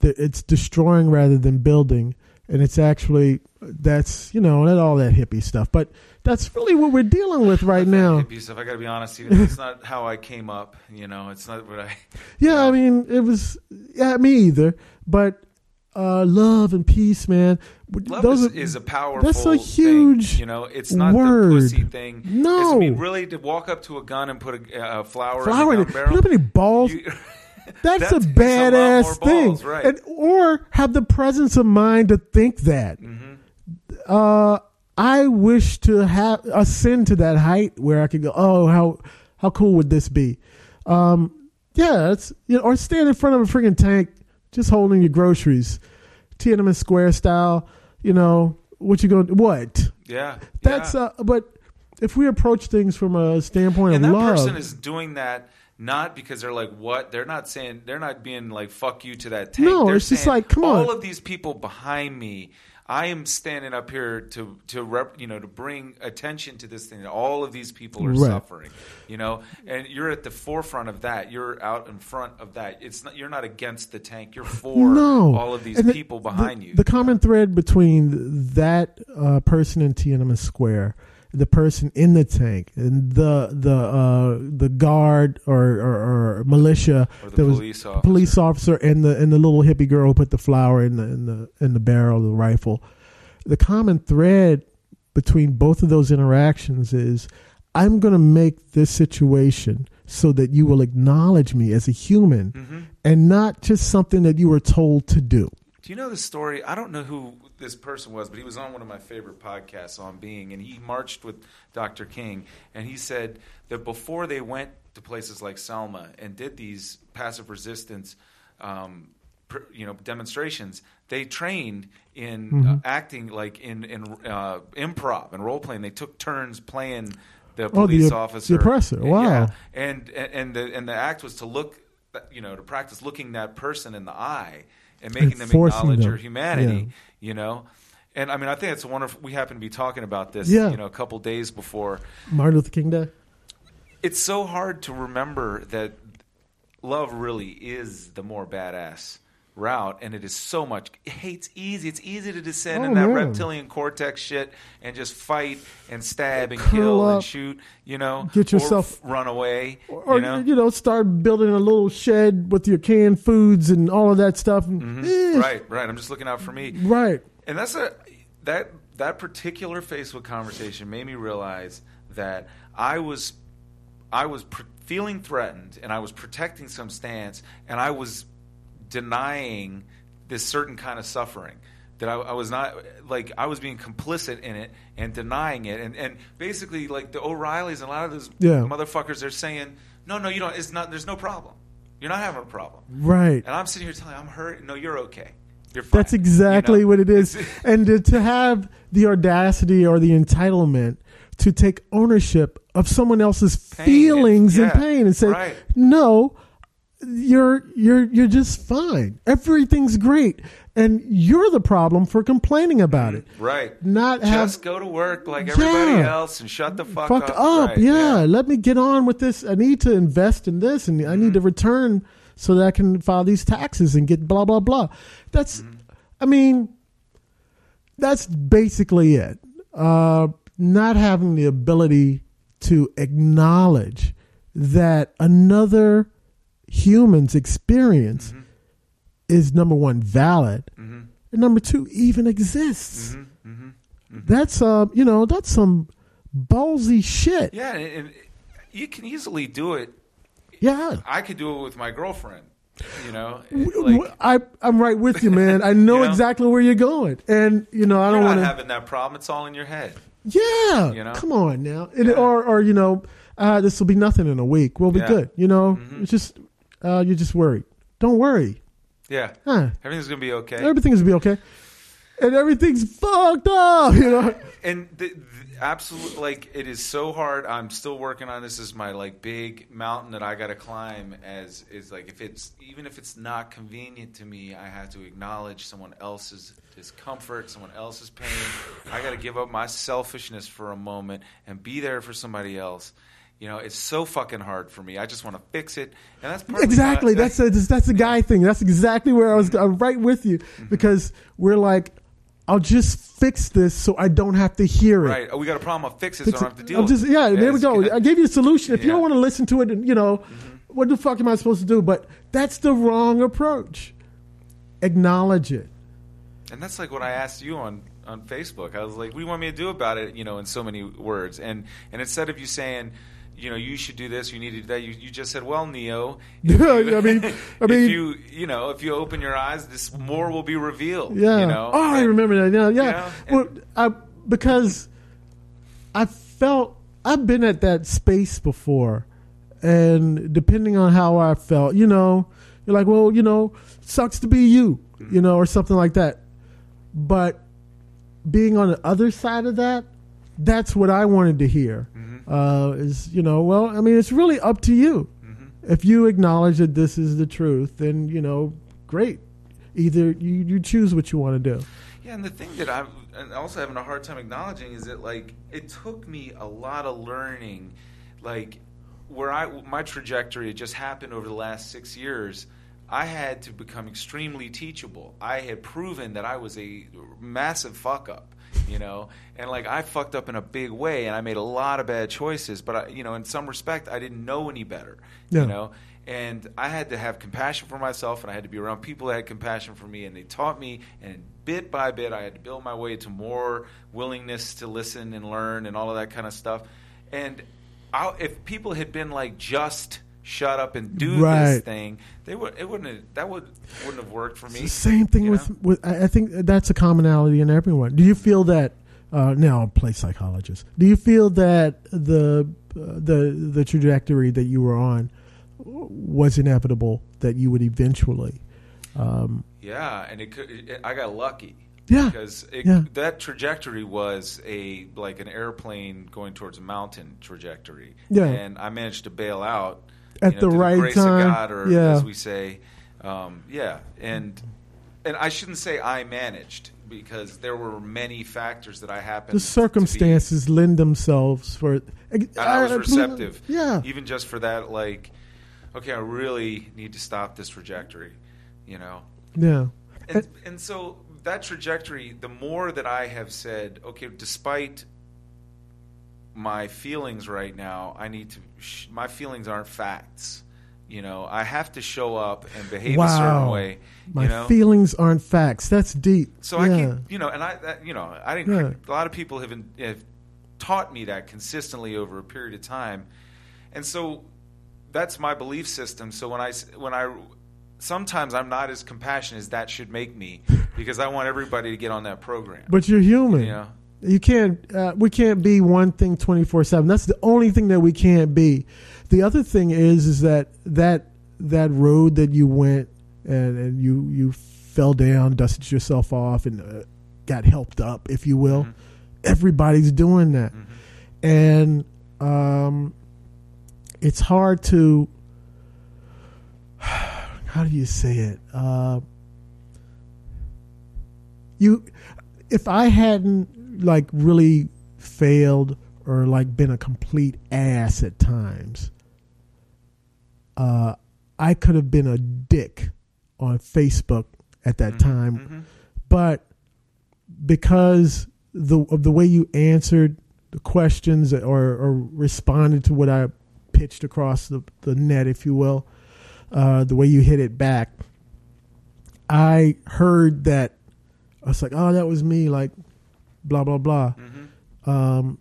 That It's destroying rather than building, and it's actually that's you know and all that hippie stuff. But that's really what we're dealing with right now. stuff i gotta be honest even it's not how i came up you know it's not what i Yeah, I mean it was yeah me either, but uh, love and peace, man. Love Those is, are- is a powerful. that's a thing, huge you know, it's not word. the pussy thing. No. It's, I mean, really, to walk up to a gun and put a, a flower, flower. in in it. gun You know barrel. how many balls? you- That's, That a takes a badass more thing, balls, right. and or have the presence of mind to think that. Mm-hmm. Uh, I wish to have ascend to that height where I could go. Oh, how how cool would this be? Um, yeah, it's you know, or stand in front of a freaking tank, just holding your groceries, Tiananmen Square style. You know what you going? What? yeah, That's yeah. uh. But if we approach things from a standpoint and of that love, person is doing that not because they're like what they're not saying they're not being like fuck you to that tank. No, they're it's just like, come on. all of these people behind me. I am standing up here to to rep, you know to bring attention to this thing. All of these people are Right. suffering, you know, and you're at the forefront of that. You're out in front of that. It's not you're not against the tank. You're for no. all of these And the- people behind the, you. The common thread between that uh, person in Tiananmen Square, the person in the tank, and the the uh, the guard or, or, or militia, Or the that was- police officer. police officer, and the and the little hippie girl who put the flower in the in the in the barrel of the rifle. The common thread between both of those interactions is I'm going to make this situation so that you will acknowledge me as a human Mm-hmm. and not just something that you were told to do. Do you know the story? I don't know who this person was, but he was on one of my favorite podcasts on Being, and he marched with Dr. King, and he said that before they went to places like Selma and did these passive resistance, um, pr- you know, demonstrations, they trained in uh, acting like in in uh, improv and role playing. They took turns playing the Oh, the- police the officer, oppressor. Wow. Yeah, and and and the and the act was to look, you know, to practice looking that person in the eye and making them acknowledge them. your humanity. Yeah. You know, and I mean, I think it's wonderful. We happen to be talking about this, Yeah. you know, a couple days before. Martin Luther King Day. It's so hard to remember that love really is the more badass route and it is so much Hey, it's easy it's easy to descend in Oh, that man. reptilian cortex shit and just fight and stab and Curl kill up. and shoot you know Get yourself- run away Or, you know you know? start building a little shed with your canned foods and all of that stuff. Eh, Mm-hmm. right right i'm just looking out for me Right. and that's a that that particular Facebook conversation made me realize that I was I was pr- feeling threatened and I was protecting some stance and I was denying this certain kind of suffering that I, I was not like I was being complicit in it and denying it and and basically like the O'Reillys and a lot of those Yeah. motherfuckers they're saying no no you don't it's not there's no problem You're not having a problem. Right. And I'm sitting here telling you, I'm hurt. No, you're okay. You're fine. That's exactly You know? what it is. and to, to have the audacity or the entitlement to take ownership of someone else's Pain. feelings and Yeah. pain and say, Right. "No, you're you're you're just fine. Everything's great." And you're the problem for complaining about it. Right. Not have Just go to work like everybody Yeah. else and shut the fuck, fuck up. up. Right, yeah. let me get on with this. I need to invest in this, and I Mm-hmm. need to return so that I can file these taxes and get blah blah blah. That's, Mm-hmm. I mean, that's basically it. Uh, not having the ability to acknowledge that another human's experience Mm-hmm. is number one valid, Mhm. and number two even exists. Mhm. Mhm. That's uh, you know, that's some ballsy shit. Yeah, and, and you can easily do it. Yeah. I could do it with my girlfriend. You know, like I I'm right with you, man. I know, You know? exactly where you're going, and you know I don't want to. having that problem. It's all in your head. Yeah, You know? come on now, Yeah. or or you know, uh, this will be nothing in a week. We'll be Yeah. good. You know, Mhm. it's just uh, you're just worried. Don't worry. Yeah, Huh. everything's gonna be okay. Everything's gonna be okay, and everything's fucked up. You know. and the, the absolute like it is so hard i'm still working on this is my like big mountain that i gotta climb as is like if it's even if it's not convenient to me i have to acknowledge someone else's discomfort someone else's pain i gotta give up my selfishness for a moment and be there for somebody else you know it's so fucking hard for me i just want to fix it and that's Exactly. why- That's a that's a guy thing. That's exactly where I was. I'm right with you Mm-hmm. because we're like, I'll just fix this so I don't have to hear it. right oh we got a problem i'll fix it so I don't have to deal. I'm with just it yeah. there we go. I gave you a solution. If you Yeah. Mm-hmm. don't want to listen to it, you know, what the fuck am I supposed to do? But that's the wrong approach. Acknowledge it. And that's like what I asked you on on Facebook. I was like, "What do you want me to do about it?" You know, in so many words. And and instead of you saying, you know, you should do this, you need to do that, you, you just said, "Well, Neo, you, I mean- I if mean- you you know, if you open your eyes, this more will be revealed." Oh, yeah. You know. oh, I remember that. Yeah, yeah. You know, well, I because I felt I've been at that space before, and depending on how I felt, you know, you're like, well, you know, sucks to be you, you know, or something like that. But being on the other side of that, that's what I wanted to hear. Uh, is you know, well, I mean, it's really up to you. If you acknowledge that this is the truth, then you know, great. Either you, you choose what you want to do. Yeah, and the thing that I'm also having a hard time acknowledging is that like it took me a lot of learning, like where I my trajectory had just happened over the last six years. I had to become extremely teachable. I had proven that I was a massive fuck up, you know, and like I fucked up in a big way, and I made a lot of bad choices. But I, you know, in some respect, I didn't know any better, Yeah. you know and I had to have compassion for myself, and I had to be around people that had compassion for me, and they taught me. And bit by bit, I had to build my way to more willingness to listen and learn, and all of that kind of stuff. And I, if people had been like just shut up and do this thing, they would it wouldn't have, that would wouldn't have worked for me. Same thing you with, know? with I I think that's a commonality in everyone. Do you feel that uh, now I'll play psychologist? Do you feel that the uh, the the trajectory that you were on was inevitable that you would eventually? Um, Yeah, and it could. It, I got lucky. Yeah, because it, yeah. that trajectory was a like an airplane going towards a mountain trajectory. Yeah. and I managed to bail out At you know, the right grace time. of God, or Yeah. as we say, um, yeah. And and I shouldn't say I managed because there were many factors that I happened. the circumstances lend themselves for. And I was receptive. Yeah, even just for that, like, okay, I really need to stop this trajectory. You know, yeah, and, and so that trajectory, the more that I have said, okay, despite my feelings right now, I need to. Sh- my feelings aren't facts. You know, I have to show up and behave a certain way. my you know, feelings aren't facts. That's deep. so I yeah. keep, you know, and I, that, you know, I didn't. Yeah. A lot of people have, in, have taught me that consistently over a period of time, and so that's my belief system. So when I when I sometimes I'm not as compassionate as that should make me because I want everybody to get on that program. But you're human. you know, You can't. Uh, we can't be one thing twenty four seven. That's the only thing that we can't be. The other thing is, is that that that road that you went and, and you you fell down, dusted yourself off, and uh, got helped up, if you will. Mhm. Everybody's doing that, Mhm. and um, it's hard to. How do you say it? Uh, you, if I hadn't like really failed or like been a complete ass at times, uh, I could have been a dick on Facebook at that Mhm. time. Mhm. But because the of the way you answered the questions or, or responded to what I pitched across the, the net, if you will, uh, the way you hit it back, I heard that I was like, oh, that was me, like blah blah blah, Mhm.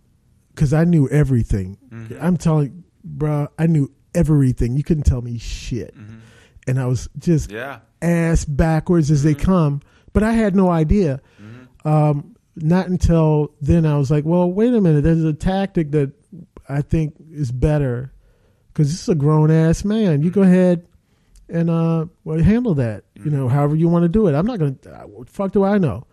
because I knew everything. Mhm. I'm telling, bruh, I knew everything. You couldn't tell me shit, Mhm. and I was just Yeah. ass backwards as they Mhm. come. But I had no idea. Mhm. Um, not until then I was like, well, wait a minute. There's a tactic that I think is better because this is a grown ass man. You go ahead and uh, well, handle that. You know, however you want to do it. I'm not gonna. Uh, what fuck do I know?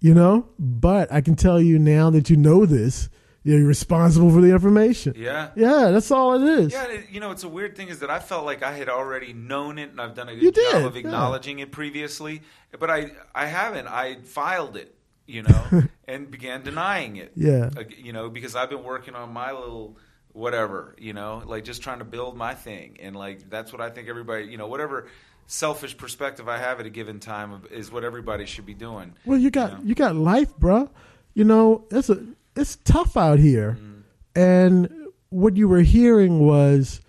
You know. But I can tell you now that you know this. You're responsible for the information. Yeah. Yeah, that's all it is. Yeah, you know, it's a weird thing is that I felt like I had already known it and I've done a good job did, of yeah. acknowledging it previously, but I I haven't. I filed it, you know, and began denying it. Yeah. You know, because I've been working on my little whatever, you know, like just trying to build my thing, and like that's what I think everybody, you know, whatever selfish perspective I have at a given time is what everybody should be doing. Well, you got Yeah. you got life, bruh. You know, it's a it's tough out here, Mm. and what you were hearing was,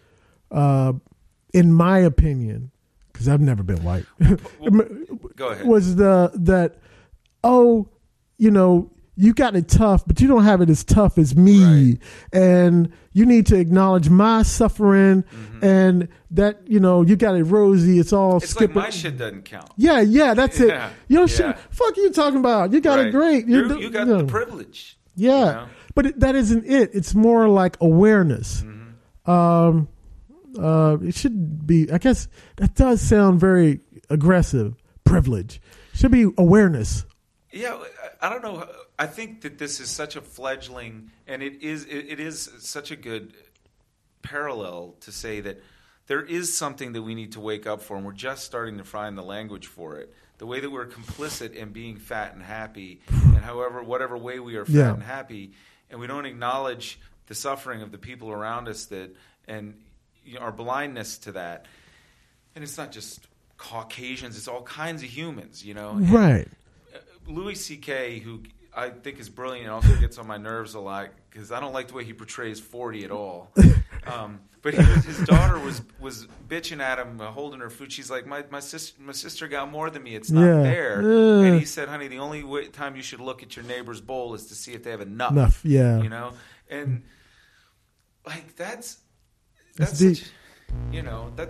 uh, in my opinion, because I've never been white, Go ahead. was the that oh, you know, you got it tough, but you don't have it as tough as me, Right. and you need to acknowledge my suffering, and that you know you got it rosy. It's all Mm-hmm. It's like my shit doesn't count. Yeah, yeah, that's Yeah, it. You know, shit, yeah. fuck you talking about. You got it great. You're- do- you got know. the privilege. Yeah, you know? but it, that isn't it. It's more like awareness. Mm-hmm. Um, uh, it should be. I guess that does sound very aggressive. Privilege should be awareness. Yeah, I don't know. I think that this is such a fledgling, and it is it is such a good parallel to say that there is something that we need to wake up for, and we're just starting to find the language for it. The way that we're complicit in being fat and happy, and however whatever way we are fat Yeah. and happy, and we don't acknowledge the suffering of the people around us that and you know, our blindness to that. And it's not just Caucasians; it's all kinds of humans, you know. And- Right. Louis C.K., who I think is brilliant and also gets on my nerves a lot because I don't like the way he portrays Forty at all. Um, but he was, his daughter was was bitching at him, uh, holding her food. She's like, "My my sister my sister got more than me. It's not Yeah. fair." Yeah. And he said, "Honey, the only way, time you should look at your neighbor's bowl is to see if they have enough." Enough. Yeah. You know, and like that's That's that's, such, you know that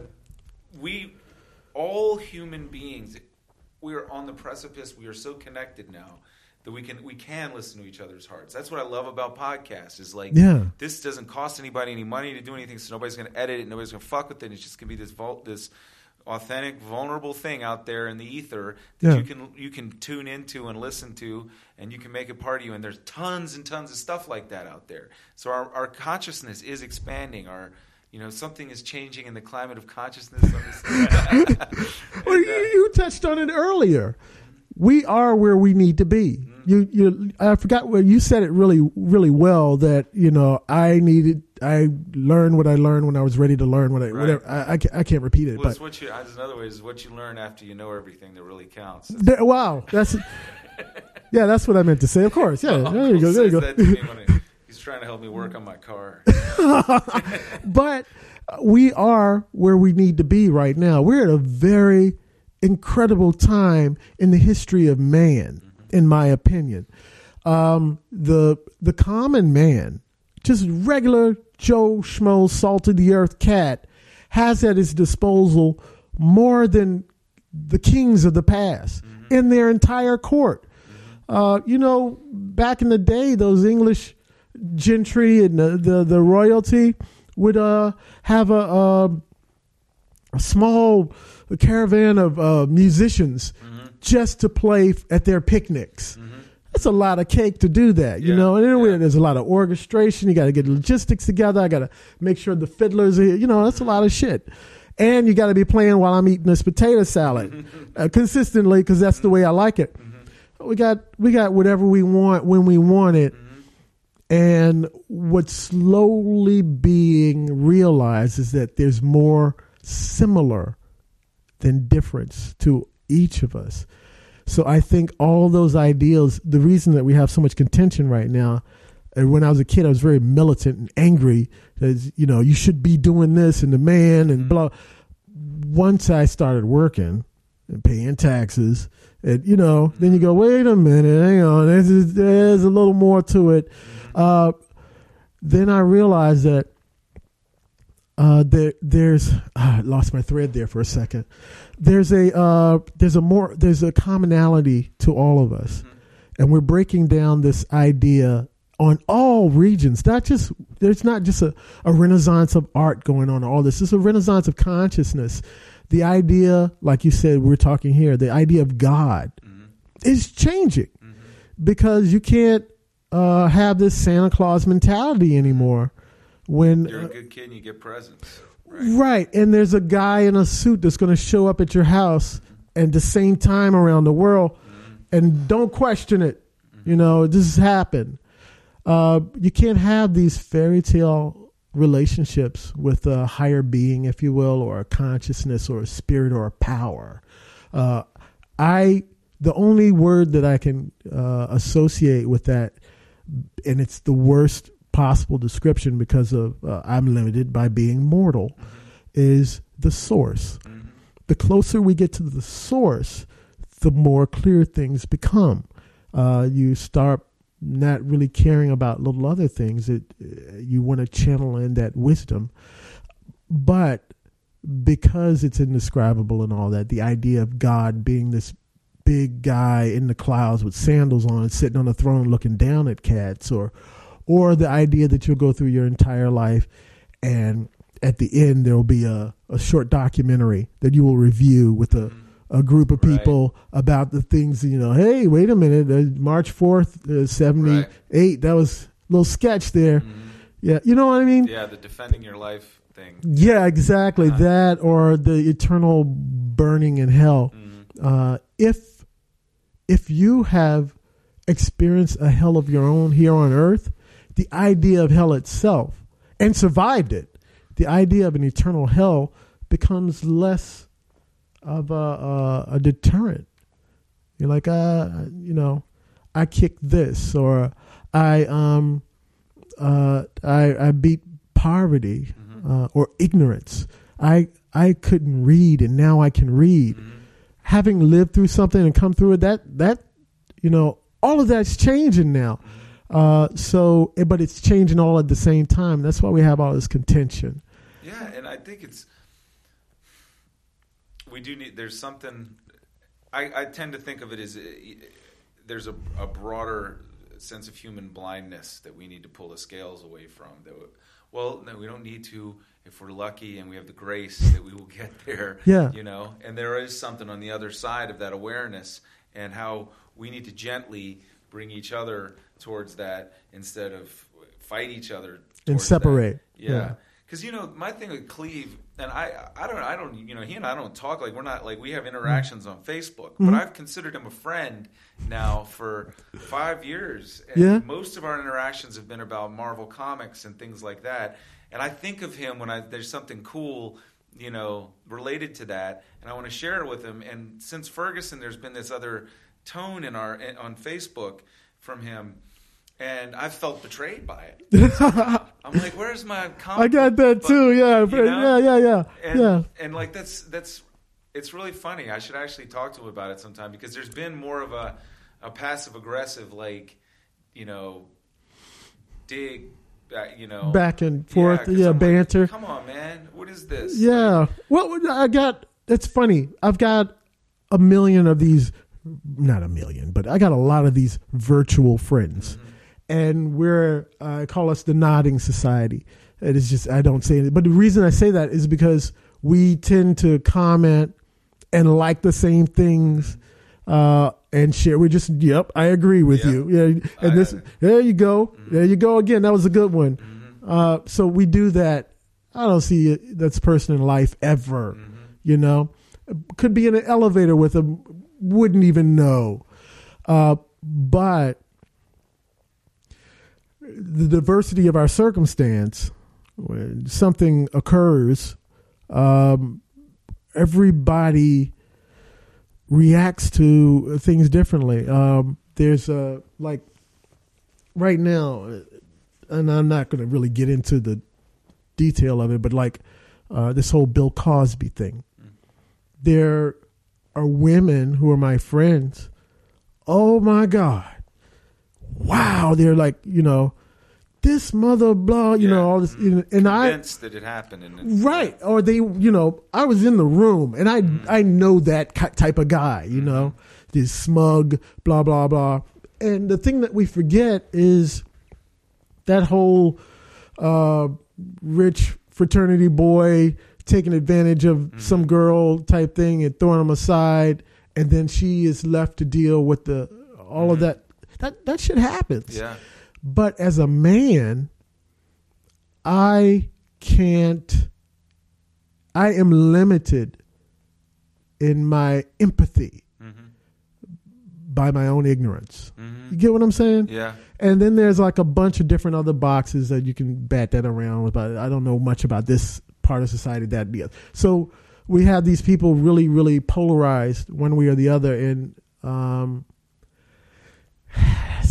we all human beings we are on the precipice we are so connected now that we can we can listen to each other's hearts that's what i love about podcasts is like Yeah. this doesn't cost anybody any money to do anything so nobody's going to edit it nobody's going to fuck with it it's just going to be this vault this authentic vulnerable thing out there in the ether that Yeah. you can you can tune into and listen to and you can make it part of you and there's tons and tons of stuff like that out there so our, our consciousness is expanding our you know something is changing in the climate of consciousness Well, And, you, uh, you touched on it earlier. We are where we need to be. Mm-hmm. You, you. I forgot where you said it really, really well. That you know, I needed. I learned what I learned when I was ready to learn. What I, Right. whatever. I, I, can't, I can't repeat it, well, it's but what you another way is what you learn after you know everything that really counts there, wow, that's. yeah, that's what I meant to say. Of course. Yeah. There you go. There you go. That to me when he- he's trying to help me work on my car but we are where we need to be right now. We're at a very incredible time in the history of man, in my opinion. Um, the the common man, just regular Joe Schmo, salt of the earth cat, has at his disposal more than the kings of the past in their entire court. Uh, you know, back in the day, those English gentry and the, the, the royalty would uh, have a, uh, a small caravan of uh, musicians Mm-hmm. just to play at their picnics. That's a lot of cake to do that, you Yeah, know. And anyway, yeah. there's a lot of orchestration. You got to get logistics together. I got to make sure the fiddlers are here. You know, that's a lot of shit. And you got to be playing while I'm eating this potato salad uh, consistently because that's the way I like it. We got we got whatever we want when we want it. And what's slowly being realized is that there's more similar than difference to each of us. So I think all those ideals, the reason that we have so much contention right now, and when I was a kid, I was very militant and angry. As you know, you should be doing this and the man and mm-hmm. blah. Once I started working and paying taxes, and you know, then you go, wait a minute, hang on, there's, there's a little more to it. Uh, then I realized that uh, there, there's I lost my thread there for a second. There's a uh, there's a more there's a commonality to all of us, and we're breaking down this idea on all regions. Not just there's not just a, a renaissance of art going on. All this It's a renaissance of consciousness. The idea, like you said, we're talking here. The idea of God is changing because you can't uh, have this Santa Claus mentality anymore. When You're a good kid and you get presents. Right. And there's a guy in a suit that's going to show up at your house at the same time around the world. And don't question it. You know, this has happened. Uh, you can't have these fairy tale relationships with a higher being, if you will, or a consciousness or a spirit or a power. Uh, I, the only word that I can uh, associate with that, and it's the worst possible description because of uh, I'm limited by being mortal, is the source. The closer we get to the source, the more clear things become. Uh, you start not really caring about little other things. It uh, you want to channel in that wisdom, but because it's indescribable and all that, the idea of God being this big guy in the clouds with sandals on and sitting on a throne looking down at cats or or the idea that you'll go through your entire life and at the end there will be a, a short documentary that you will review with a, a group of Right. people about the things you know hey wait a minute uh, march 4th uh, 78 that was a little sketch there yeah you know what i mean Yeah, the defending your life thing. yeah, exactly Uh-huh. that, or the eternal burning in hell. Uh, if if you have experienced a hell of your own here on earth, the idea of hell itself and survived it, the idea of an eternal hell becomes less of a, a, a deterrent. You're like, uh, you know, I kicked this, or I um, uh, I I beat poverty uh, or ignorance. I I couldn't read, and now I can read. Having lived through something and come through it, that that you know, all of that's changing now. Uh, so, eh, but it's changing all at the same time. That's why we have all this contention. Yeah, and I think it's we do need. There's something. I, I tend to think of it as uh, there's a, a broader sense of human blindness that we need to pull the scales away from. That we, well, no, we don't need to if we're lucky and we have the grace that we will get there. Yeah. you know. And there is something on the other side of that awareness and how we need to gently bring each other towards that instead of fight each other And separate. that. Yeah. Yeah. Because you know my thing with Cleve, and I, I don't, I don't, you know, he and I don't talk like we're not like we have interactions on Facebook, Mm-hmm. but I've considered him a friend now for five years. And Yeah. most of our interactions have been about Marvel comics and things like that. And I think of him when I there's something cool, you know, related to that, and I want to share it with him. And since Ferguson, there's been this other tone in our on Facebook from him. And I've felt betrayed by it. I'm like, where's my comic I got that book? too. Yeah, You know? yeah, yeah, yeah, and, yeah. and like that's that's it's really funny. I should actually talk to him about it sometime because there's been more of a a passive aggressive like you know dig uh, you know Back and forth, yeah, I'm like, banter. Come on, man, what is this? Yeah. Well, I got. It's funny. I've got a million of these. Not a million, but I got a lot of these virtual friends, and we're I call us the Nodding Society. It is just I don't say it, but the reason I say that is because we tend to comment and like the same things uh, and share. We just, yep, I agree with Yeah. you. Yeah, and I- this, there you go, there you go again. That was a good one. Mm-hmm. Uh, so we do that. I don't see that's person in life ever. Mm-hmm. You know, could be in an elevator with them, wouldn't even know. Uh, but the diversity of our circumstance, when something occurs, um, everybody reacts to things differently. Um, there's a like right now, and I'm not going to really get into the detail of it, but like uh, this whole Bill Cosby thing. There are women who are my friends. Oh my God. Wow. They're like, you know, this mother blah, you Yeah. know, all this. you know, And I, that it happened. And right or they you know i was in the room and i mm-hmm. i know that type of guy you know mm-hmm. this smug blah blah blah and the thing that we forget is that whole uh rich fraternity boy taking advantage of mm-hmm. some girl type thing and throwing him aside and then she is left to deal with the all of that that that shit happens Yeah. But as a man, I can't, I am limited in my empathy Mm-hmm. by my own ignorance. Mm-hmm. You get what I'm saying? Yeah. And then there's like a bunch of different other boxes that you can bat that around with. But I don't know much about this part of society, that the other. So we have these people really, really polarized one way or the other. And um,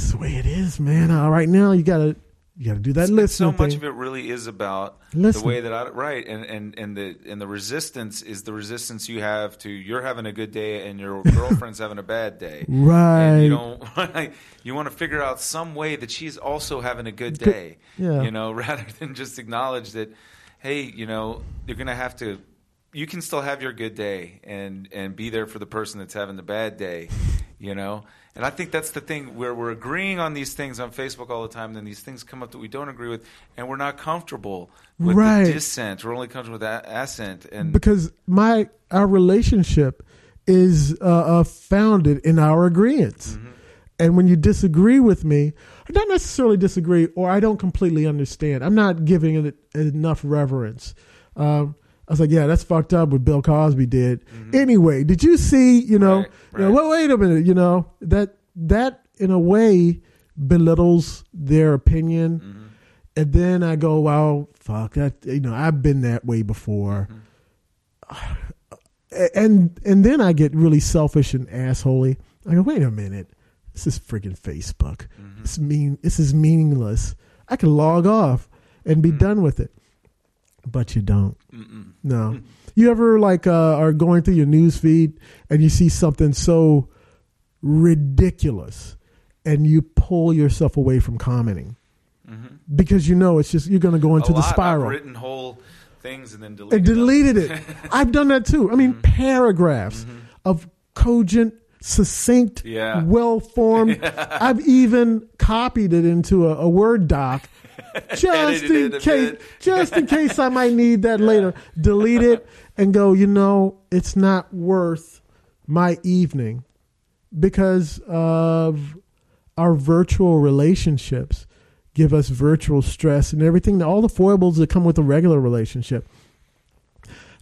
that's the way it is, man. Uh, right now, you gotta you gotta do that Listen, so much thing. of it really is about the way that I right and, and and the and the resistance is the resistance you have to you're having a good day and your girlfriend's having a bad day. Right. And you don't you want to figure out some way that she's also having a good day. yeah. You know, rather than just acknowledge that hey, you know, you're going to have to you can still have your good day and and be there for the person that's having the bad day, you know? And I think that's the thing where we're agreeing on these things on Facebook all the time, then these things come up that we don't agree with, and we're not comfortable with Right. the dissent. We're only comfortable with that assent. And because my our relationship is uh, uh, founded in our agreements. Mm-hmm. And when you disagree with me, I don't necessarily disagree, or I don't completely understand. I'm not giving it enough reverence. Um, I was like, yeah, that's fucked up what Bill Cosby did. Anyway, did you see? You know, Mm-hmm. Right, you know, well, wait a minute. You know that that in a way belittles their opinion. Mm-hmm. And then I go, well, fuck that. You know, I've been that way before. Mm-hmm. And and then I get really selfish and assholey. I go, wait a minute, this is freaking Facebook. Mm-hmm. This mean this is meaningless. I can log off and be done with it. But you don't. Mm-mm. No. You ever like uh, are going through your news feed and you see something so ridiculous and you pull yourself away from commenting Mhm. because you know it's just you're going to go into the spiral I've written whole things and then deleted and deleted it. I've done that too. I mean, paragraphs of cogent, succinct, Yeah. well formed. I've even copied it into a, a Word doc just in case, just in case I might need that later. Delete it and go. You know, it's not worth my evening because of our virtual relationships give us virtual stress and everything all the foibles that come with a regular relationship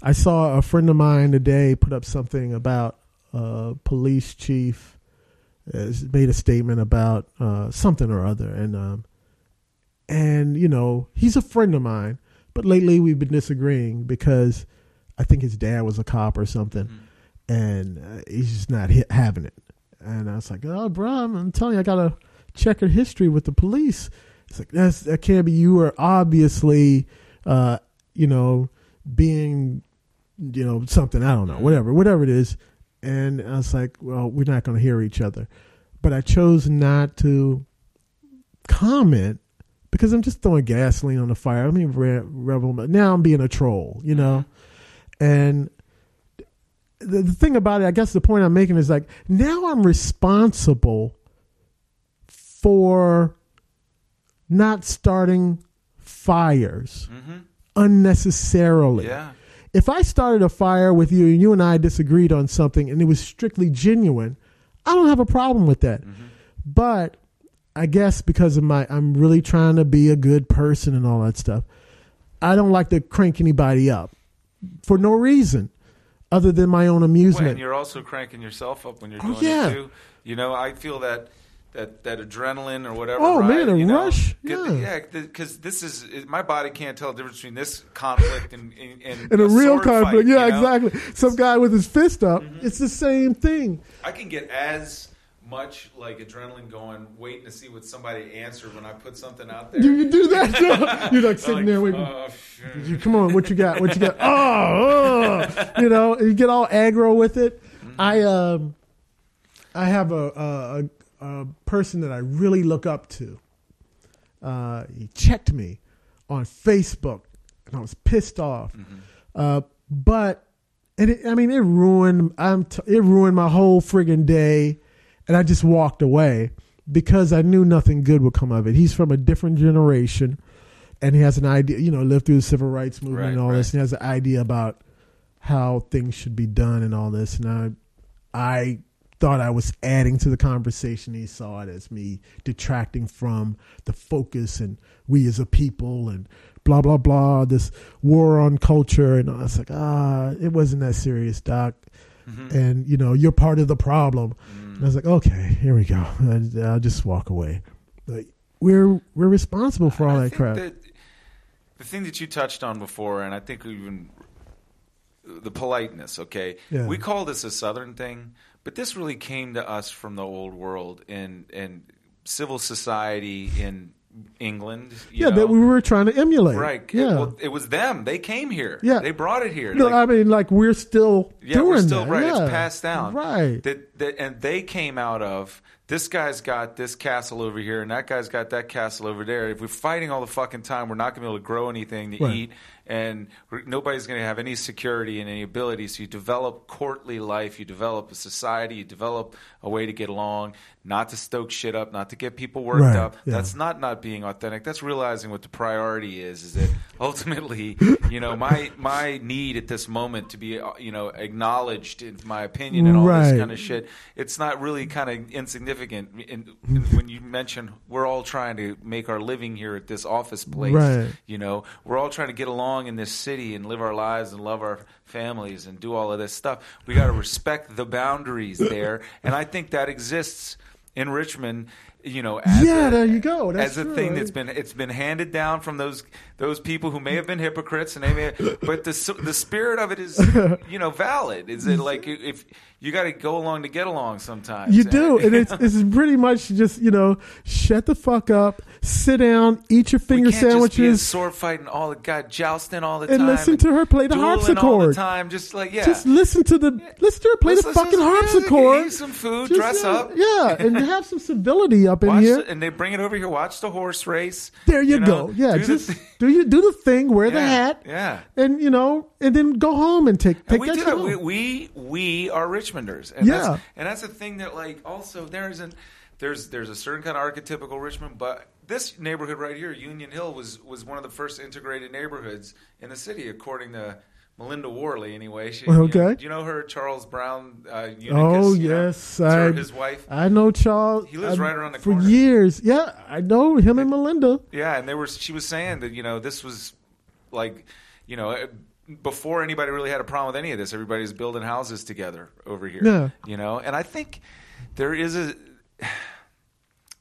i saw a friend of mine today put up something about a police chief uh, made a statement about uh, something or other and um, and you know he's a friend of mine but lately we've been disagreeing because i think his dad was a cop or something and uh, he's just not hit, having it. And i was like oh bro i'm, I'm telling you i got a checkered history with the police. It's like that's that can't be you are obviously uh you know being you know something i don't know whatever whatever it is. And i was like well we're not going to hear each other. But i chose not to comment because i'm just throwing gasoline on the fire i mean re- rebel now i'm being a troll you know and the, the thing about it i guess the point i'm making is like now i'm responsible for not starting fires Mhm. unnecessarily Yeah. if I started a fire with you and you and I disagreed on something and it was strictly genuine, I don't have a problem with that. Mm-hmm. But I guess because of my, I'm really trying to be a good person and all that stuff. I don't like to crank anybody up for no reason other than my own Well, amusement. and you're also cranking yourself up when you're Oh, doing yeah. it too. You know, I feel that that that adrenaline or whatever. Oh, right, man, a you know, rush, get yeah. the- yeah, because this is my body can't tell the difference between this conflict and and, and in a, real sword conflict, fight, yeah, you know? Mm-hmm. exactly. Some guy with his fist up, it's the same thing. I can get as much like adrenaline going, waiting to see what somebody answered when I put something out there. Do you do that? You're like sitting I'm there waiting. "Oh, shit." You- Come on, what you got? What you got? Oh, oh. you know, you get all aggro with it. I um, I have a, a a person that I really look up to. Uh, he checked me on Facebook, and I was pissed off. Uh, but and it, I mean, it ruined. I'm t- it ruined my whole friggin' day, and I just walked away because I knew nothing good would come of it. He's from a different generation, and he has an idea. You know, lived through the civil rights movement Right, and all right. this, and he has an idea about how things should be done and all this. And I, I thought I was adding to the conversation. He saw it as me detracting from the focus and we as a people and blah blah blah. This war on culture, and I was like, ah, it wasn't that serious, Doc. Mhm. And you know, you're part of the problem. Mm. And I was like, okay, here we go. And I'll just walk away. Like, we're we're responsible for all I that crap. that the thing that you touched on before, and I think even the politeness. Okay, Yeah. we call this a Southern thing, but this really came to us from the old world and and civil society in England. you yeah, know? that we were trying to emulate. right. Yeah. It, well, it was them. They came here. Yeah. they brought it here. no, Like, I mean, like we're still yeah, doing we're still that. right. Yeah. It's passed down. Right. That, that and they came out of this guy's got this castle over here and that guy's got that castle over there. If we're fighting all the fucking time, we're not going to be able to grow anything to Right. eat, and nobody's going to have any security and any ability. So you develop courtly life, you develop a society, you develop a way to get along, not to stoke shit up, not to get people worked Right, up. yeah. That's not not being authentic. That's realizing what the priority is. Is that ultimately, you know, my my need at this moment to be, uh, you know, acknowledged in my opinion and all Right. this kind of shit. It's not really kind of insignificant. And, when you mention we're all trying to make our living here at this office place, Right. you know, we're all trying to get along in this city and live our lives and love our families and do all of this stuff. We got to respect the boundaries there, and I think that exists in Richmond. You know, as Yeah, a, there you go. That's as a true. thing that's been it's been handed down from those those people who may have been hypocrites and they may, but the the spirit of it is you know valid. Is it like if you got to go along to get along sometimes? You do, and it's it's pretty much just you know, shut the fuck up, sit down, eat your finger can't just be sandwiches, sword fighting all the god jousting all the and time listen to her play the all the harpsichord. time. Just like yeah, Just listen to the listen to her play Listen the fucking harpsichord. eat some food, Just, dress uh, up. yeah, and have some civility up in Watch here. the- and they bring it over here. Watch the horse race. there you, know, go. Yeah, do the just th- do you do the thing, wear the hat, Yeah. and you know, and then go home and take take And we that do that. home. We, we we are Richmonders, and Yeah. that's, and that's a thing that like also there isn't there's there's a certain kind of archetypical Richmond, but this neighborhood right here, Union Hill, was was one of the first integrated neighborhoods in the city, according to Melinda Worley. Anyway, she, you know- Okay. do you know her, Charles Brown? Uh, Unicus, Oh you know? yes, I his wife. I know Charles. He lives I- right around the for corner. years. Yeah, I know him and Melinda. Yeah, and they were. She was saying that you know this was like, you know, before anybody really had a problem with any of this. Everybody's building houses together over here. Yeah. you know, and I think there is a.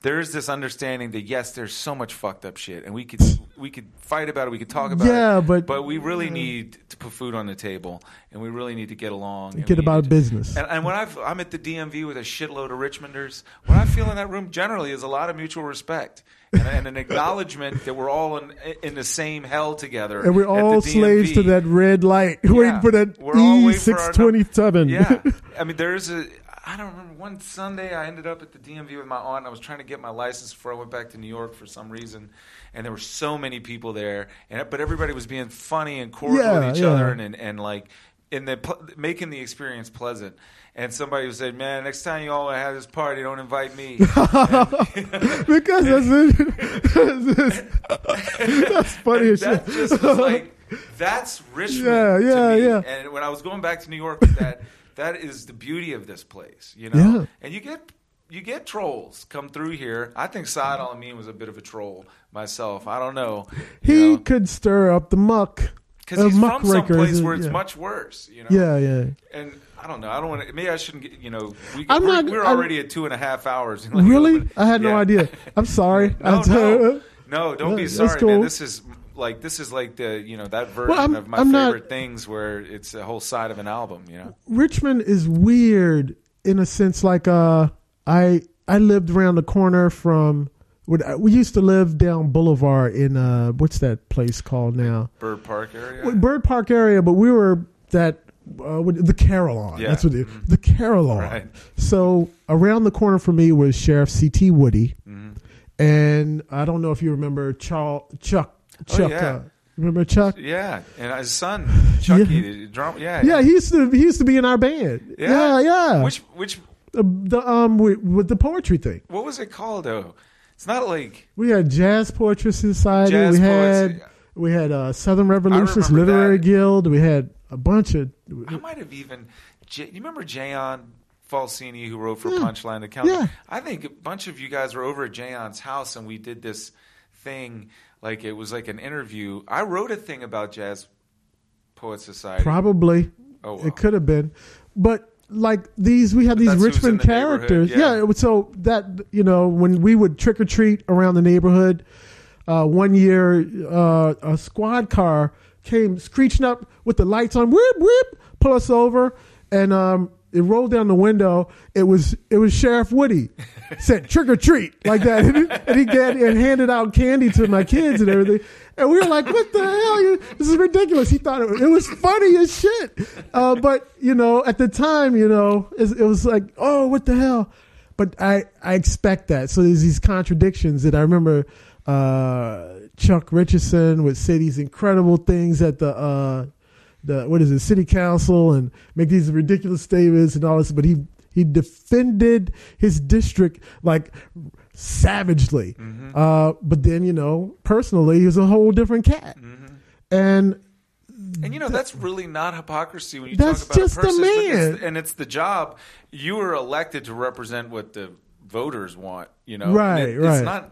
There is this understanding that yes, there's so much fucked up shit, and we could we could fight about it, we could talk about Yeah, it, but- but we really need to put food on the table, and we really need to get along. and Get about to- business. and, and when I've, I'm at the DMV with a shitload of Richmonders, what I feel in that room generally is a lot of mutual respect and, and an acknowledgement that we're all in, in the same hell together. And we're all slaves to that red light, Yeah. waiting for that E waiting for our six twenty seven. Yeah, I mean, there's a. I don't remember one Sunday I ended up at the DMV with my aunt. And I was trying to get my license before I went back to New York for some reason, and there were so many people there, and but everybody was being funny and cordial Yeah, with each yeah. other, and, and and like in the making the experience pleasant. And somebody said, "Man, next time you all have this party, don't invite me." because that's it. that's funny as shit. just was like that's Richmond. Yeah, to yeah, me. yeah. And when I was going back to New York with that, that is the beauty of this place, you know. Yeah. And you get you get trolls come through here. I think Sa'ad El-Amin was a bit of a troll myself. I don't know. He could stir up the muck. because uh, he's from muckrakers, someplace where it's yeah. much worse, you know. Yeah, yeah. And I don't know. I don't want to. Maybe I shouldn't get. You know, we, I'm we're, not- we're I'm- already at two and a half hours. Like, Really? I had no idea. I'm sorry. No, no, no. Don't Yeah, be sorry, cool. man. This is like this is like the you know that version I'm- of my I'm not- favorite things where it's a whole side of an album. You know. Richmond is weird in a sense. Like uh, I I lived around the corner from. what- We used to live down Boulevard in uh, what's that place called now? Byrd Park area. Byrd Park area, but we were that uh, the Carillon. Yeah. That's what it, the Carillon. Right. So around the corner for me was Sheriff C.T. Woody, Mhm. and I don't know if you remember Charles Chuck. Oh, Chuck, yeah. uh, remember Chuck? Yeah, and his son Chucky, the drum. Yeah, Yeah, he used to he used to be in our band. Yeah, yeah. Which which Uh, the um with, with the poetry thing. what was it called though? It's not like We had Jazz Poetry Society. Jazz we Poets- had we had uh, Southern Revolutionist Literary that. Guild. We had a bunch of I might have even. You remember Jayon Falsini who wrote for Yeah. Punchline the? Yeah. I think a bunch of you guys were over at Jayon's house and we did this thing like it was like an interview. I wrote a thing about Jazz Poet Society. probably Oh, wow. it could have been, but like these we had these Richmond the characters. yeah. Yeah. so that you know when we would trick or treat around the neighborhood, uh, one year uh, a squad car came screeching up with the lights on, whip whip, pull us over, and um, it rolled down the window. It was it was Sheriff Woody said trick or treat like that, and he, and get, and handed out candy to my kids and everything. And we were like, "What the hell? You, this is ridiculous." He thought it, it was funny as shit, uh, but you know, at the time, you know, it, it was like, "Oh, what the hell?" But I I expect that. So there's these contradictions that I remember. Uh, Chuck Richardson would say these incredible things at the uh, the what is it city council and make these ridiculous statements and all this but he he defended his district like savagely uh, but then you know personally he was a whole different cat and And you know that's really not hypocrisy when you talk about just a person, but it's- man. and it's the job. You were elected to represent what the voters want. You know, Right, it- right. It's not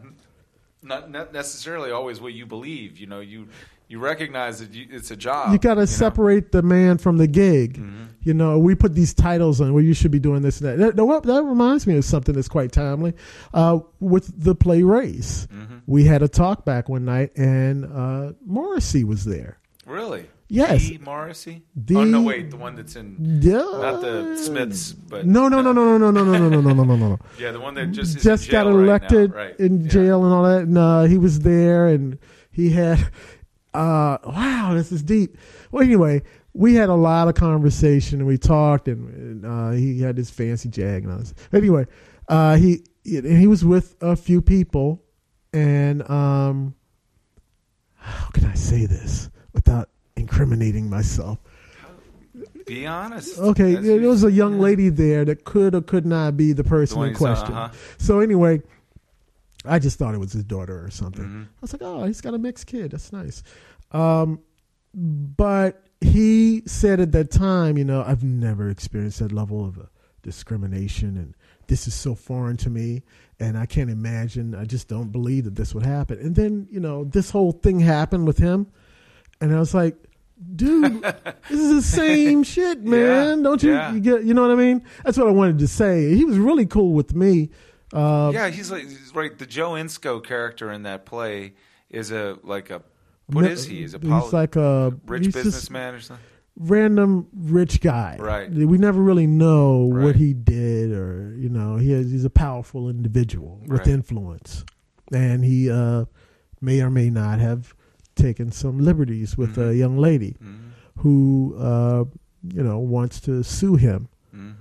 not not necessarily always what you believe. You know, you you recognize that you, it's a job. you got to know? separate the man from the gig. Mm-hmm. You know, we put these titles on where you should be doing this and that. That, that, that reminds me of something that's quite timely. Uh, with the play Race, Mm-hmm. we had a talk back one night, and uh, Morrissey was there. Really? Yes. D. Morrissey. D- oh no, wait, the one that's in Yeah. not the Smiths, but No, no, no, no, no, no, no, no, no, no, no, no, no. Yeah, the one that just Just got right elected now. right? in Yeah. jail and all that, and uh, he was there, and he had. Uh, wow, this is deep. Well, anyway, we had a lot of conversation, and we talked, and, and uh, he had this fancy jag and all this. Anyway, uh, he and he was with a few people, and um, how can I say this without incriminating myself? Be honest. Okay, there was a young lady there that could or could not be the person in question. uh-huh. So anyway, I just thought it was his daughter or something. Mhm. I was like, oh, he's got a mixed kid. That's nice. Um, but he said at that time, you know, I've never experienced that level of uh, discrimination, and this is so foreign to me, and I can't imagine. I just don't believe that this would happen. And then, you know, this whole thing happened with him, and I was like, dude, this is the same shit, man. Yeah, Don't you, yeah. you get? You know what I mean? That's what I wanted to say. He was really cool with me. Uh, yeah, he's like he's right. The Joe Inscoe character in that play is a like a what is he? He's a poli- he's like a rich businessman or something. random rich guy. Right. We never really know Right. what he did, or you know, he has, he's a powerful individual with Right. influence, and he uh, may or may not have taken some liberties with a Mhm. young lady hmm who, uh, you know, wants to sue him, hmm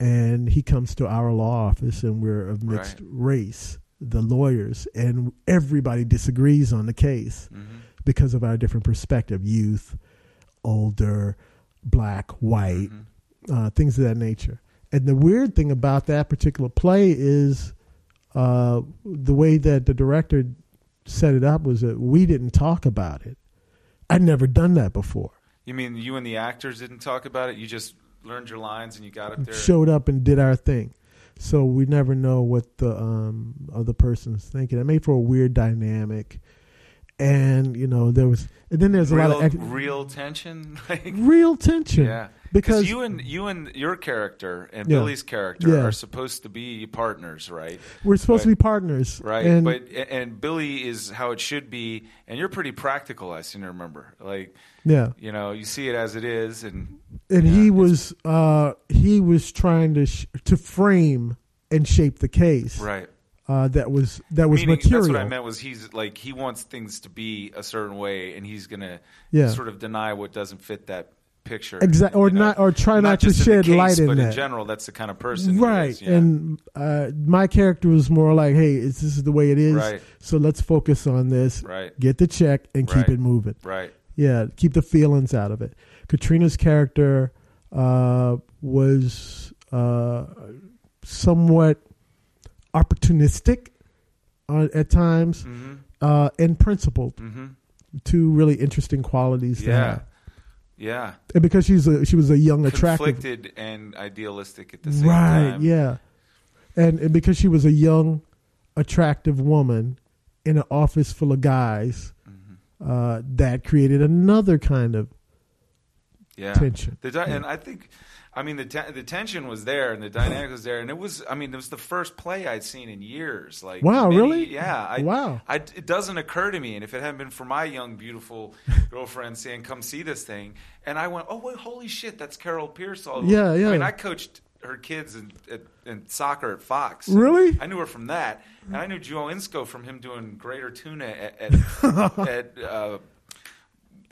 and he comes to our law office, and we're of mixed Right. race, the lawyers, and everybody disagrees on the case hmm because of our different perspective youth older black white hmm uh, things of that nature and the weird thing about that particular play is uh, the way that the director set it up was that we didn't talk about it I'd never done that before. You mean you and the actors didn't talk about it? You just learned your lines and you got up there. Showed up and did our thing. So we never know what the um, other person's thinking. It made for a weird dynamic, and you know there was, and then there's a real, lot of ex- real tension. Like, real tension. yeah, because you and you and your character and Yeah. Billy's character Yeah. are supposed to be partners, right? we're supposed to be partners, Right, And but and Billy is how it should be, and you're pretty practical. I seem to remember, like yeah, you know, you see it as it is, and and he was uh, he was trying to sh- to frame and shape the case. right. Uh, that was that was Meaning, material. That's what I meant. Was he's like he wants things to be a certain way, and he's gonna Yeah. sort of deny what doesn't fit that picture. Exact- or you know? not- or try not to just in shed case, light in but in general, that's the kind of person, right is, yeah. and uh, my character was more like hey this is the way it is Right. so let's focus on this right, get the check and keep it moving right, yeah keep the feelings out of it katrina's character uh, was uh, somewhat opportunistic uh, at times hmm uh, and principled hmm two really interesting qualities to yeah, have. Yeah. and because she's a she was a young attractive Conflicted and idealistic at the same right time. yeah and, and because she was a young attractive woman in an office full of guys Mhm. uh, that created another kind of yeah. tension The and I think, I mean, the te- the tension was there and the dynamic was there, and it was. I mean, it was the first play I'd seen in years. Like, Wow, many- really? Yeah. I, wow I, it doesn't occur to me, and if it hadn't been for my young, beautiful girlfriend saying, "Come see this thing," and I went, "Oh, wait, holy shit, that's Carol Piersol." Yeah, yeah. I mean, I coached her kids in, at, in soccer at Fox. Really? I knew her from that, and I knew Joe Inscoe from him doing Greater Tuna at at, at uh,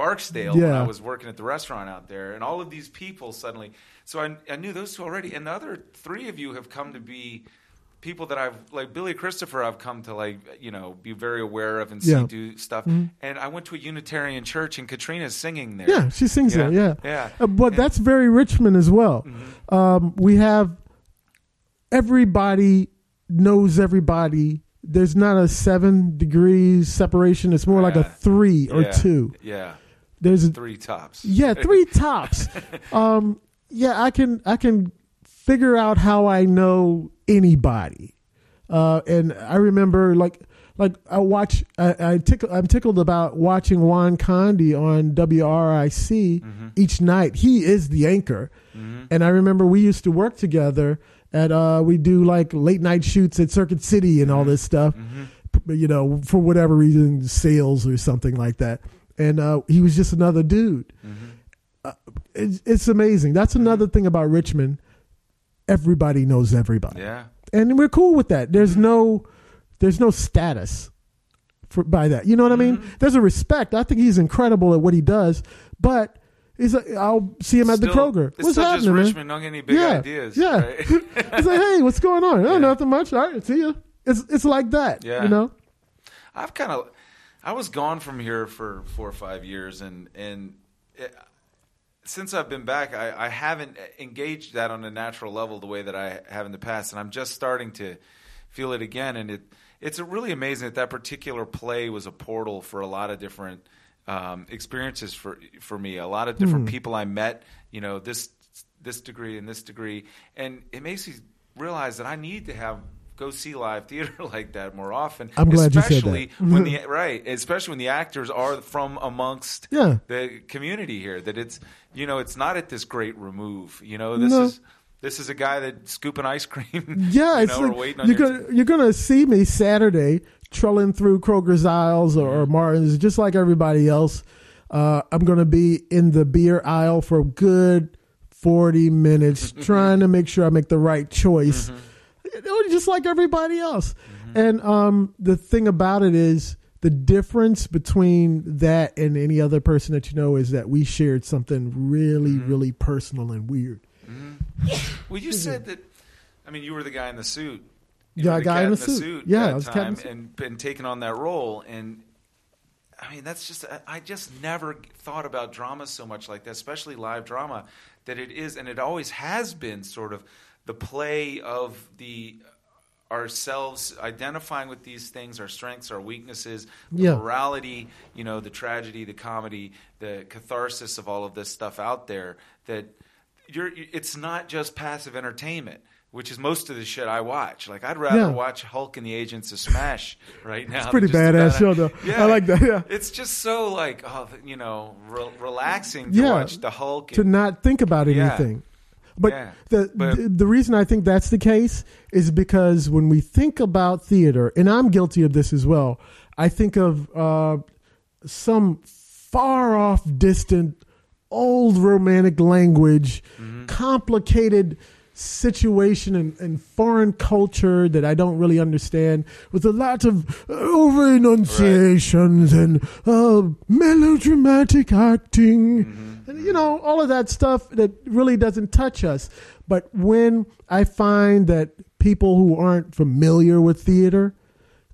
Barksdale when Yeah. I was working at the restaurant out there, and all of these people suddenly. So I, I knew those two already, and the other three of you have come to be people that I've like Billy Christopher. I've come to like you know be very aware of and see Yeah. do stuff. Mhm. And I went to a Unitarian church, and Katrina's singing there. yeah she sings yeah, it yeah yeah. Uh, but And- that's very richmond as well Mhm. um, we have everybody knows everybody there's not a seven degrees separation it's more like a three or Yeah. two Yeah, there's three tops. Yeah, three tops. Um, yeah, I can I can figure out how I know anybody. Uh, and I remember like like I watch I, I tickle, I'm tickled about watching Juan Conde on WRIC Mm-hmm. each night. He is the anchor, Mhm. and I remember we used to work together at uh, we do like late night shoots at Circuit City and all this stuff Mhm. you know, for whatever reason, sales or something like that. And uh, he was just another dude. Mhm. It's, it's amazing. That's another thing about Richmond. Everybody knows everybody, Yeah, and we're cool with that. There's no, there's no status for by that. You know what I mean? Mhm. There's a respect. I think he's incredible at what he does, but he's. like, I'll see him at the Kroger. It's What's happening, just man? Richmond. Don't get any big Yeah, ideas. yeah. right? It's like, hey, what's going on? Oh, Yeah. nothing much. All right, see you. It's it's like that. Yeah. You know. I've kind of, I was gone from here for four or five years, and and it, since I've been back, I, I haven't engaged that on a natural level the way that I have in the past, and I'm just starting to feel it again. And it it's really amazing that that particular play was a portal for a lot of different um, experiences for for me. A lot of different Hmm. people I met, you know, this this degree and this degree, and it makes me realize that I need to have go see live theater like that more often. I'm glad you said that. when the right, especially when the actors are from amongst Yeah. the community here. That it's you know it's not at this great remove. You know this No. is this is a guy that scooping ice cream. Yeah, you it's know, or like waiting on you're gonna you're gonna see me Saturday trolling through Kroger's aisles or, or Martin's, just like everybody else. Uh, I'm gonna be in the beer aisle for a good forty minutes, trying to make sure I make the right choice, Just like everybody else. Mm-hmm. And um, the thing about it is. The difference between that and any other person that you know is that we shared something really, mm-hmm. really personal and weird. Mm-hmm. Well, you said that. I mean, you were the guy in the suit. You Yeah, the guy in the suit. Yeah, I was time suit. and and taking on that role. And I mean, that's just I just never thought about drama so much like that, especially live drama. That it is, and it always has been, sort of the play of the ourselves identifying with these things, our strengths, our weaknesses, the Yeah. morality, you know, the tragedy, the comedy, the catharsis of all of this stuff out there. That you're, it's not just passive entertainment. Which is most of the shit I watch. Like I'd rather Yeah. watch Hulk and the Agents of Smash right now. It's pretty badass show, though. Yeah, I like that, yeah. it's just so like oh, you know, re- relaxing to Yeah. watch the Hulk. to and- not think about anything. But, Yeah. the, But- the the reason I think that's the case is because when we think about theater, and I'm guilty of this as well, I think of uh, some far off, distant, old romantic language, Mm-hmm. complicated situation and, and foreign culture that I don't really understand, with a lot of over enunciations and uh, melodramatic acting, Mm-hmm. You know all of that stuff that really doesn't touch us. But when I find that people who aren't familiar with theater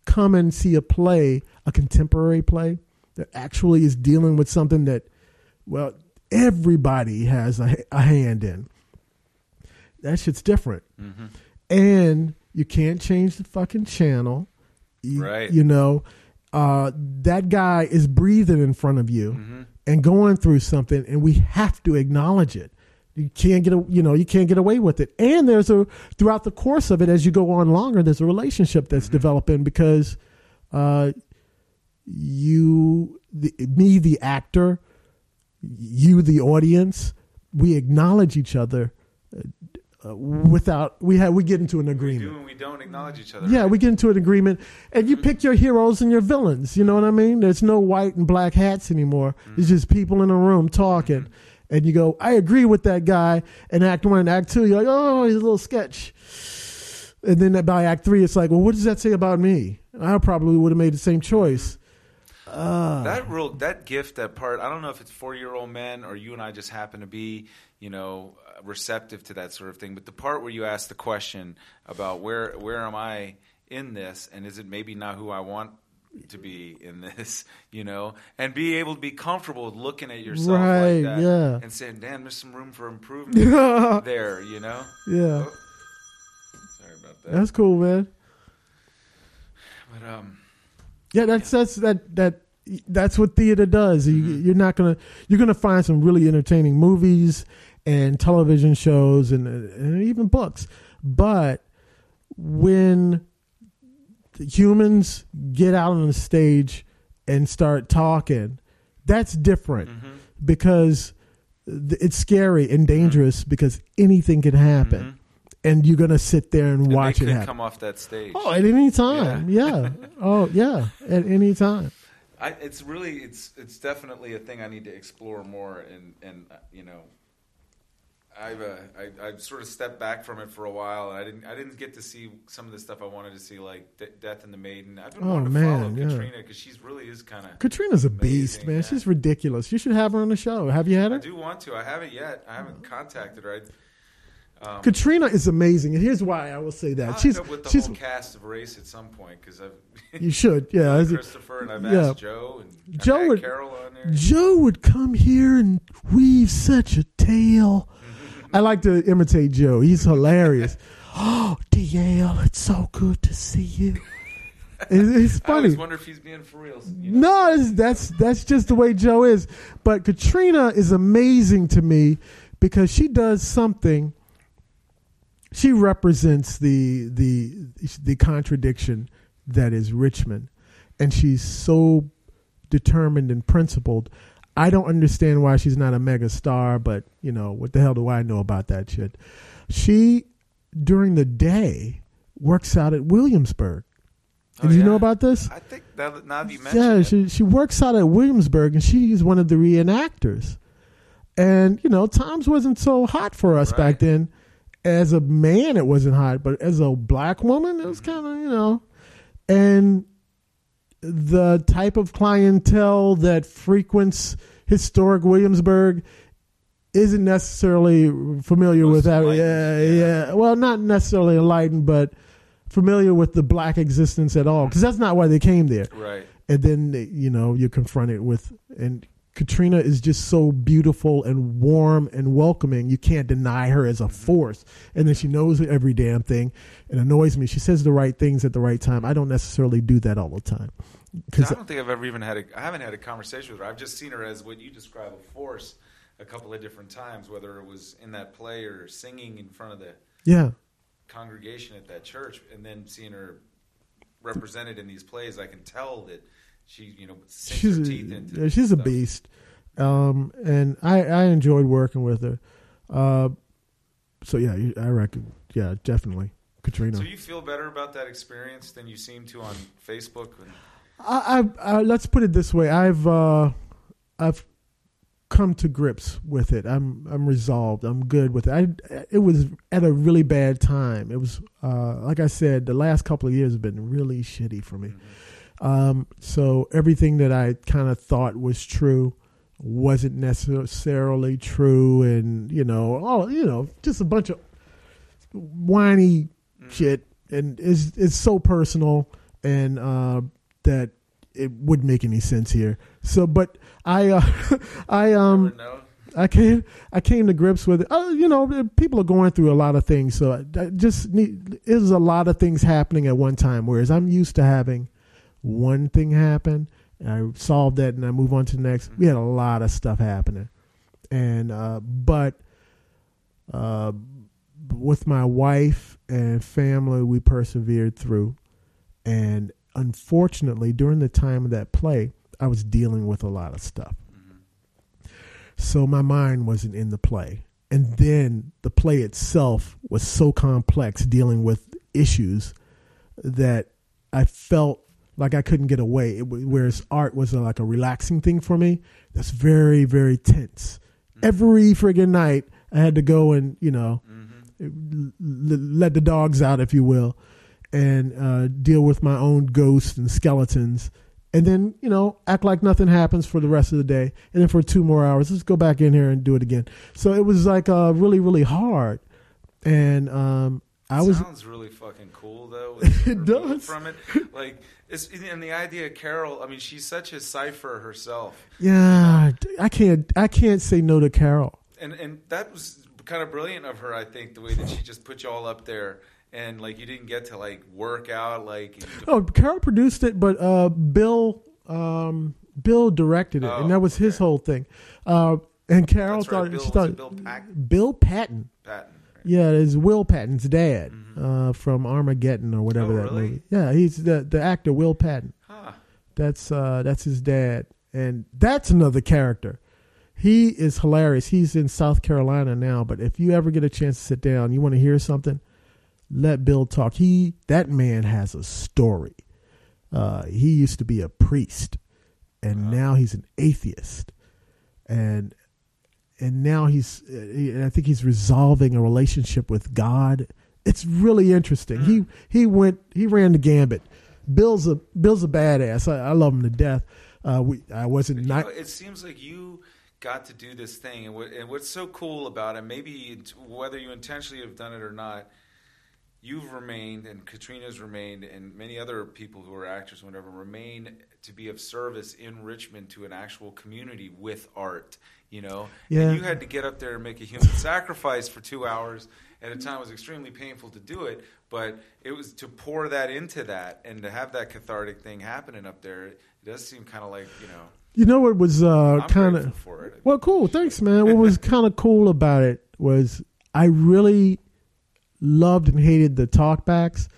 come and see a play, a contemporary play that actually is dealing with something that, well, everybody has a, a hand in. That shit's different. Mm-hmm. And you can't change the fucking channel. You, Right. You know, uh, that guy is breathing in front of you Mm-hmm. And going through something, and we have to acknowledge it. You can't get, a, you know, you can't get away with it. And there's a throughout the course of it, as you go on longer, there's a relationship that's developing because uh, you, the, me, the actor, you, the audience, we acknowledge each other uh, without we have we get into an we agreement. do and we don't acknowledge each other. Yeah, right? we get into an agreement, and you pick your heroes and your villains. You know what I mean? There's no white and black hats anymore. It's just people in a room talking, and you go, "I agree with that guy." And Act One, and Act Two, you're like, "Oh, he's a little sketch." And then by Act Three, it's like, "Well, what does that say about me?" I probably would have made the same choice. Uh, that rule, that gift that part i don't know if it's four year old men or you and i just happen to be you know receptive to that sort of thing. But the part where you ask the question about where where am i in this and is it maybe not who i want to be in this you know? And be able to be comfortable with looking at yourself Right, like that yeah. and saying damn there's some room for improvement yeah, there you know? Yeah, Oh, sorry about that. That's cool, man. but um Yeah, that's that's that that that's what theater does. You, Mm-hmm. You're not gonna you're gonna find some really entertaining movies and television shows and and even books, but when humans get out on the stage and start talking, that's different Mm-hmm. because it's scary and dangerous because anything can happen, and you're gonna sit there and, Mm-hmm. and watch it happen. come off that stage Oh, at any time. Yeah. oh, yeah. At any time. I, it's really it's it's definitely a thing I need to explore more and and uh, you know I've uh, I I've sort of stepped back from it for a while and I didn't I didn't get to see some of the stuff I wanted to see like De- Death and the Maiden. I've been Oh, wanting to man, follow yeah. Katrina because she's really is kind of. Katrina's a beast, man. yeah. She's ridiculous. You should have her on the show. Have you had her? I do want to. I haven't yet. I haven't contacted her. I, um, Katrina is amazing, and here's why I will say that. She's up with the she's whole cast of Race at some point because I've you should yeah. Christopher and I've yeah. asked Joe and Joe would- Carol on there. Joe would come here and weave such a tale. I like to imitate Joe. He's hilarious. oh, DL, it's so good to see you. It- It's I funny. always wonder if he's being for real. You know? No, it's, that's that's just the way Joe is. But Katrina is amazing to me because she does something. She represents the the the contradiction that is Richmond, and she's so determined and principled. I don't understand why she's not a mega star, but you know what the hell do I know about that shit? She during the day works out at Williamsburg. Oh, Did you know about this? I think that now you mentioned Yeah, it, she she works out at Williamsburg, and she's one of the reenactors. And you know, times wasn't so hot for us Right. back then. As a man, it wasn't hot, but as a black woman, it was Mm-hmm. kind of you know. And the type of clientele that frequents historic Williamsburg isn't necessarily familiar Most with that. Yeah, yeah. yeah. Well, not necessarily enlightened, but familiar with the black existence at all, because that's not why they came there right? and then you know you're confronted with and Katrina is just so beautiful and warm and welcoming. You can't deny her as a mm-hmm. force. And then she knows every damn thing. It annoys me. She says the right things at the right time. I don't necessarily do that all the time. Cause I don't think I've ever even had a. I haven't had a conversation with her. I've just seen her as what you describe a force a couple of different times, whether it was in that play or singing in front of the yeah congregation at that church, and then seeing her represented in these plays. I can tell that she, you know, she's a, she's a beast, um, and I I enjoyed working with her. Uh, so yeah, I reckon, yeah, definitely, Katrina. So you feel better about that experience than you seem to on Facebook. I, I, I let's put it this way: I've uh, I've come to grips with it. I'm I'm resolved. I'm good with it. I, it was at a really bad time. It was uh, like I said, the last couple of years have been really shitty for me. Mm-hmm. Um, so everything that I kind of thought was true wasn't necessarily true, and you know, all you know, just a bunch of whiny mm-hmm. shit, and it's it's so personal, and uh, that it wouldn't make any sense here. So, but I, uh, I um. I came I came to grips with it. Uh, you know, people are going through a lot of things, so I, I just need. There's a lot of things happening at one time. Whereas I'm used to having one thing happen, and I solve that, and I move on to the next. We had a lot of stuff happening, and uh, but uh, with my wife and family, we persevered through, and unfortunately, during the time of that play, I was dealing with a lot of stuff. Mm-hmm. So my mind wasn't in the play. And then the play itself was so complex, dealing with issues that I felt like I couldn't get away. It, whereas art was a, like a relaxing thing for me. That's very, very tense. Mm-hmm. Every friggin' night, I had to go and you know mm-hmm. let the dogs out, if you will, and uh, deal with my own ghosts and skeletons and then you know act like nothing happens for the rest of the day and then for two more hours let's go back in here and do it again so it was like uh, really really hard and um, I was sounds really fucking cool though. it does from it, like it's and the idea of Carol. I mean, she's such a cipher herself. Yeah, I can't I can't say no to Carol. And and that was kind of brilliant of her, I think, the way that she just put you all up there and like you didn't get to like work out like. Oh, Carol produced it, but uh, Bill um, Bill directed it, oh, and that was his whole thing. Uh, and Carol That's thought right. Bill, she thought Bill Patton. Bill Patton. Patton. Yeah, it's Will Patton's dad mm-hmm. uh, from Armageddon or whatever oh, that really? movie. Yeah, he's the the actor Will Patton. Huh. That's uh, that's his dad, and that's another character. He is hilarious. He's in South Carolina now, but if you ever get a chance to sit down, you want to hear something, let Bill talk. He that man has a story. Uh, he used to be a priest, and now he's an atheist, and and now he's uh, I think he's resolving a relationship with God. It's really interesting. He hmm. he went he ran the gambit. Bill's a Bill's a badass. I, I love him to death. Uh, we I wasn't not. Know, it seems like you got to do this thing, and, what, and what's so cool about it, maybe whether you intentionally have done it or not, you've remained and Katrina's remained and many other people who are actors whatever remain to be of service in Richmond to an actual community with art you know? Yeah. and you had to get up there and make a human sacrifice for 2 hours at a time. It was extremely painful to do it but it was to pour that into that and to have that cathartic thing happening up there it does seem kind of like you know you know what was uh, kind of well cool thanks man. What was kind of cool about it was I really loved and hated the talkbacks,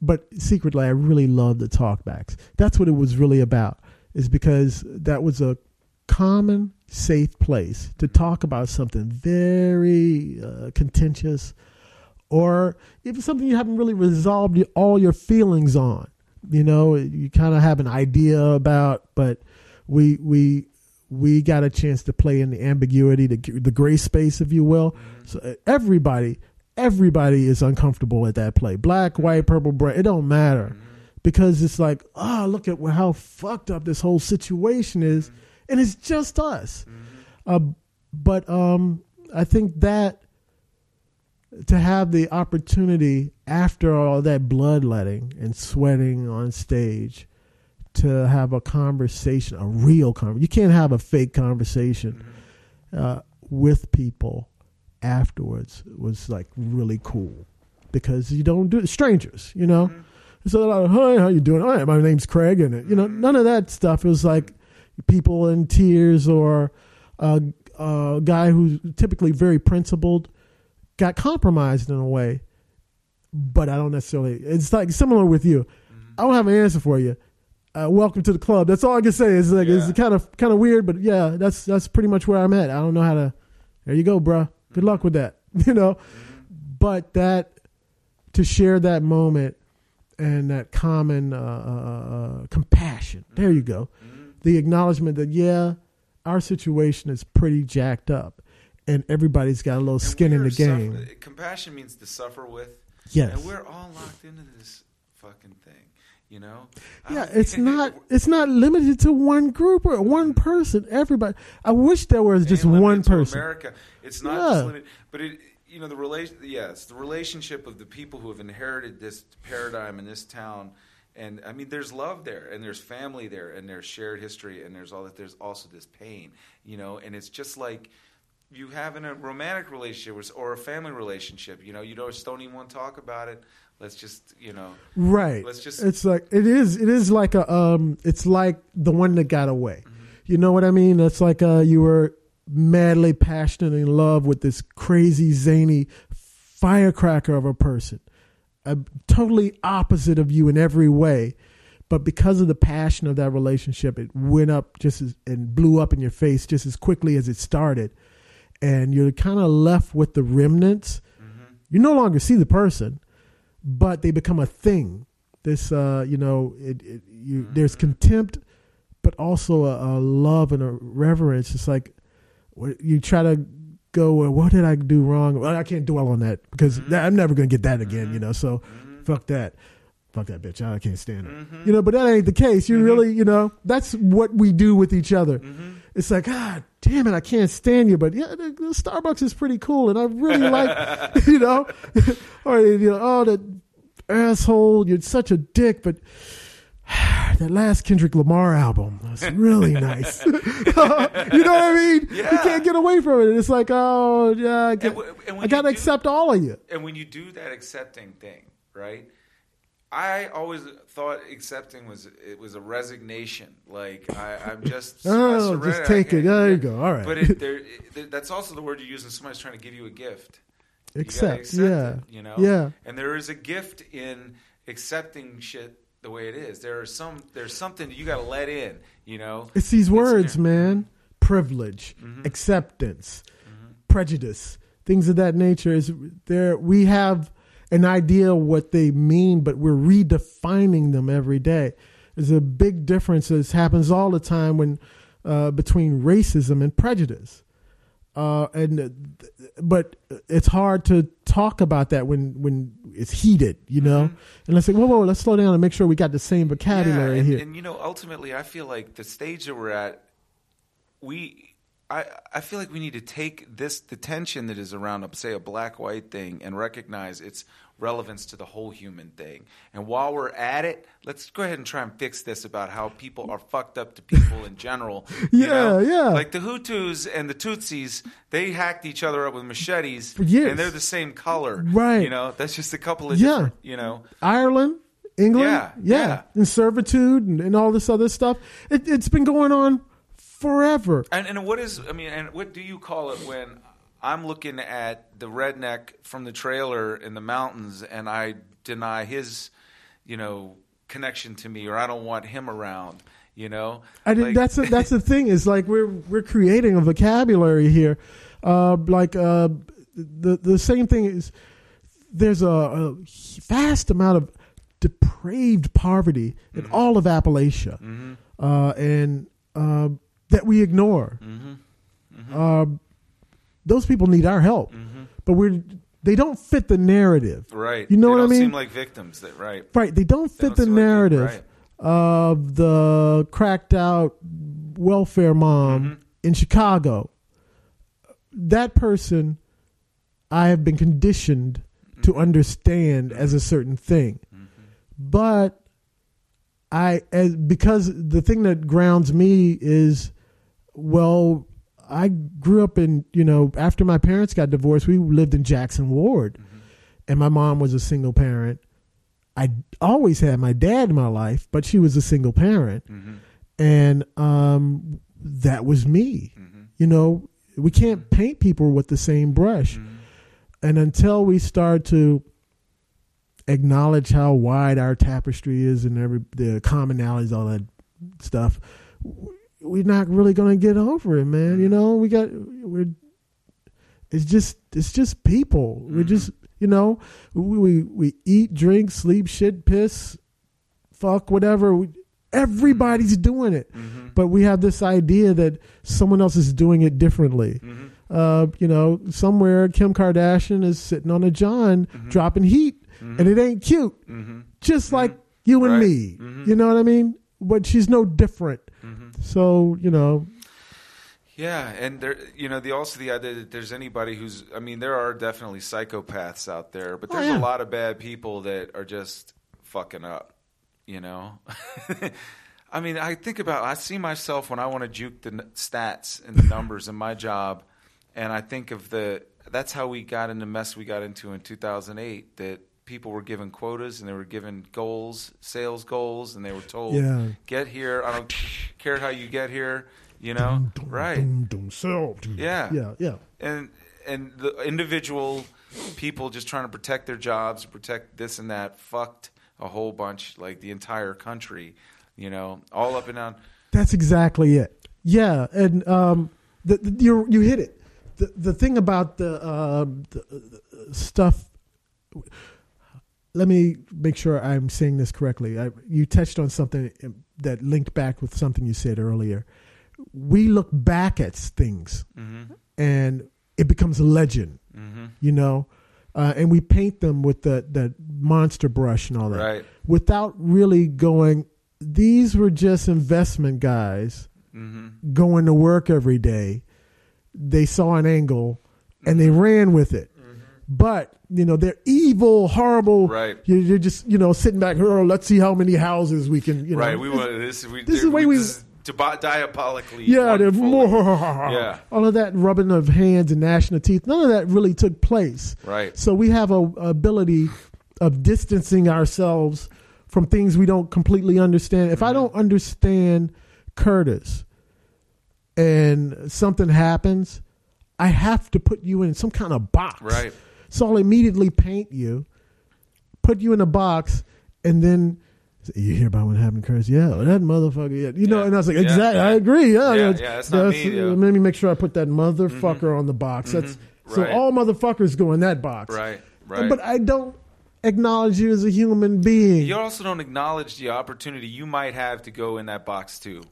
but secretly I really loved the talkbacks. That's what it was really about. Is because that was a common, safe place to talk about something very uh, contentious, or even something you haven't really resolved all your feelings on. You know, you kind of have an idea about, but we we we got a chance to play in the ambiguity, the, the gray space, if you will. Mm-hmm. So uh, everybody everybody is uncomfortable at that play. Black, white, purple, brown, it don't matter. Mm-hmm. Because it's like, oh, look at how fucked up this whole situation is. Mm-hmm. And it's just us. Mm-hmm. Uh, but um, I think that to have the opportunity after all that bloodletting and sweating on stage to have a conversation, a real conversation. You can't have a fake conversation uh, with people afterwards was like really cool because you don't do it. Strangers, you know. Mm-hmm. So like, hi, how you doing? Hi, my name's Craig, and you know, mm-hmm. none of that stuff. It was like people in tears or a, a guy who's typically very principled got compromised in a way. But I don't necessarily. It's like similar with you. Mm-hmm. I don't have an answer for you. Uh, welcome to the club. That's all I can say. It's like Yeah. it's kind of kind of weird, but yeah, that's that's pretty much where I'm at. I don't know how to. There you go, bruh. Good luck with that. You know, but that to share that moment and that common uh, uh, uh, compassion. There you go. The acknowledgement that yeah, our situation is pretty jacked up, and everybody's got a little And skin in the game. suffer- compassion means to suffer with. Yes. And we're all locked into this fucking thing. You know? Yeah, it's not it's not limited to one group or one mm-hmm. person. Everybody. I wish there was just one person. America. It's not Yeah. just limited, but it. You know the relation. Yes, the relationship of the people who have inherited this paradigm in this town, and I mean, there's love there, and there's family there, and there's shared history, and there's all that. There's also this pain, you know, and it's just like you have in a romantic relationship or- a family relationship. You know, you don't just don't even want to talk about it. Let's just, you know, Right. Let's just- It's like it is. It is like a. Um. It's like the one that got away. Mm-hmm. You know what I mean? It's like uh, you were madly passionate in love with this crazy zany firecracker of a person, a totally opposite of you in every way. But because of the passion of that relationship, it went up just as and blew up in your face just as quickly as it started, and you're kind of left with the remnants. You no longer see the person, but they become a thing. This, uh, you know, it, it, you, there's mm-hmm. contempt, but also a, a love and a reverence. It's like you try to go, well, what did I do wrong? Well, I can't dwell on that because that, I'm never going to get that again, you mm-hmm. know. So, fuck that. Fuck that bitch. I can't stand her. Mm-hmm. You know, but that ain't the case. You mm-hmm. really, you know, that's what we do with each other. Mm-hmm. It's like, God damn it, I can't stand you. But yeah, the, the Starbucks is pretty cool, and I really like, you know, or you know, oh, that asshole, you're such a dick. But that last Kendrick Lamar album was really nice. you know what I mean? You can't get away from it. It's like, oh, yeah, I, got, w- and when I got to accept all of you. and when you do that accepting thing, right? I always thought accepting was it was a resignation. Like I, I'm just Oh, just take it. There you go. All right. But it, there, it, that's also the word you use when somebody's trying to give you a gift. Accept, accept yeah. it, you know. Yeah. And there is a gift in accepting shit the way it is. There is some. There's something you got to let in. You know. It's these words, man. Privilege, Mm-hmm. acceptance, prejudice, things of that nature. Is there? We have an idea what they mean, but we're redefining them every day. There's a big difference that happens all the time when uh, between racism and prejudice. Uh, and uh, but it's hard to talk about that when when it's heated, you know. And let's say, whoa, whoa, let's slow down and make sure we got the same vocabulary yeah, and, here. and you know, ultimately, I feel like the stage that we're at, we. I, I feel like we need to take this the tension that is around, say, a black white thing, and recognize its relevance to the whole human thing. And while we're at it, let's go ahead and try and fix this about how people are fucked up to people in general. Yeah, know? yeah. Like the Hutus and the Tutsis, they hacked each other up with machetes, years. and they're the same color. Right. You know, that's just a couple of Yeah. different. You know. Ireland, England, Yeah, yeah. and servitude and, and all this other stuff. It, it's been going on forever. And and what is I mean, and what do you call it when I'm looking at the redneck from the trailer in the mountains and I deny his, you know, connection to me or I don't want him around, you know? I did, Like- that's a, that's the thing is like we're we're creating a vocabulary here, uh, like uh, the the same thing is there's a, a vast amount of depraved poverty in Mm-hmm. all of Appalachia, uh, and uh, that we ignore. Mm-hmm. Um, those people need our help, but we're they don't fit the narrative. right. You know They what I mean? seem like victims that right. Right. They don't They fit don't the seem like narrative right. of the cracked out welfare mom Mm-hmm. in Chicago. That person, I have been conditioned Mm-hmm. to understand as a certain thing. But I as because the thing that grounds me is well I grew up in you know after my parents got divorced we lived in Jackson Ward. And my mom was a single parent. I always had my dad in my life but she was a single parent. Mhm. and um that was me. Mhm. you know we can't paint people with the same brush. Mhm. and until we start to acknowledge how wide our tapestry is and every the commonalities, all that stuff, we're not really going to get over it, man. You know, we got we're. It's just it's just people. We're Mhm. just you know we, we we eat, drink, sleep, shit, piss, fuck, whatever. We, everybody's doing it, Mhm. but we have this idea that someone else is doing it differently Mhm. uh, you know, somewhere Kim Kardashian is sitting on a John Mhm. dropping heat, and it ain't cute, just like you and Right. me. You know what I mean? But she's no different. So you know, Yeah, and there, you know, the also the idea that there's anybody who's, I mean, there are definitely psychopaths out there, but Oh, there's yeah. a lot of bad people that are just fucking up. You know, I mean, I think about, I see myself when I want to juke the n- stats and the numbers in my job, and I think of the. That's how we got in the mess we got into in 2008. That people were given quotas and they were given goals, sales goals, and they were told, Yeah. "Get here. I don't care how you get here." You know, Dum, right? dum, dum, so. Yeah. yeah, yeah. and and the individual people just trying to protect their jobs, protect this and that, fucked a whole bunch, like the entire country, you know, all up and down. That's exactly it. Yeah, and um, the, the, you you hit it. The the thing about the, uh, the the stuff. Let me make sure I'm saying this correctly. I, you touched on something that linked back with something you said earlier. We look back at things, Mm-hmm. and it becomes a legend. Mm-hmm. You know, uh, and we paint them with the that monster brush and all that Right. without really going. These were just investment guys Mm-hmm. going to work every day. They saw an angle and Mm-hmm. they ran with it. But you know they're evil, horrible. Right. You're, you're just you know sitting back. Oh, let's see how many houses we can. You know. Right. We want this. We, this is the way we- this diabolically. Yeah, they're more. Yeah. All of that rubbing of hands and gnashing of teeth. None of that really took place. Right. So we have a, a ability of distancing ourselves from things we don't completely understand. If I Mm-hmm. don't understand Curtis and something happens, I have to put you in some kind of box. Right. So I'll immediately paint you, put you in a box, and then you hear about what happened, Curtis? Yeah, that motherfucker. Yeah. You know, Yeah. and I was like, exactly. yeah. I agree. Yeah, Yeah, that's- yeah, that's not me, uh. Let me make sure I put that motherfucker on the box. That's so Right. all motherfuckers go in that box. Right. Right. But I don't acknowledge you as a human being. you also don't acknowledge the opportunity you might have to go in that box too.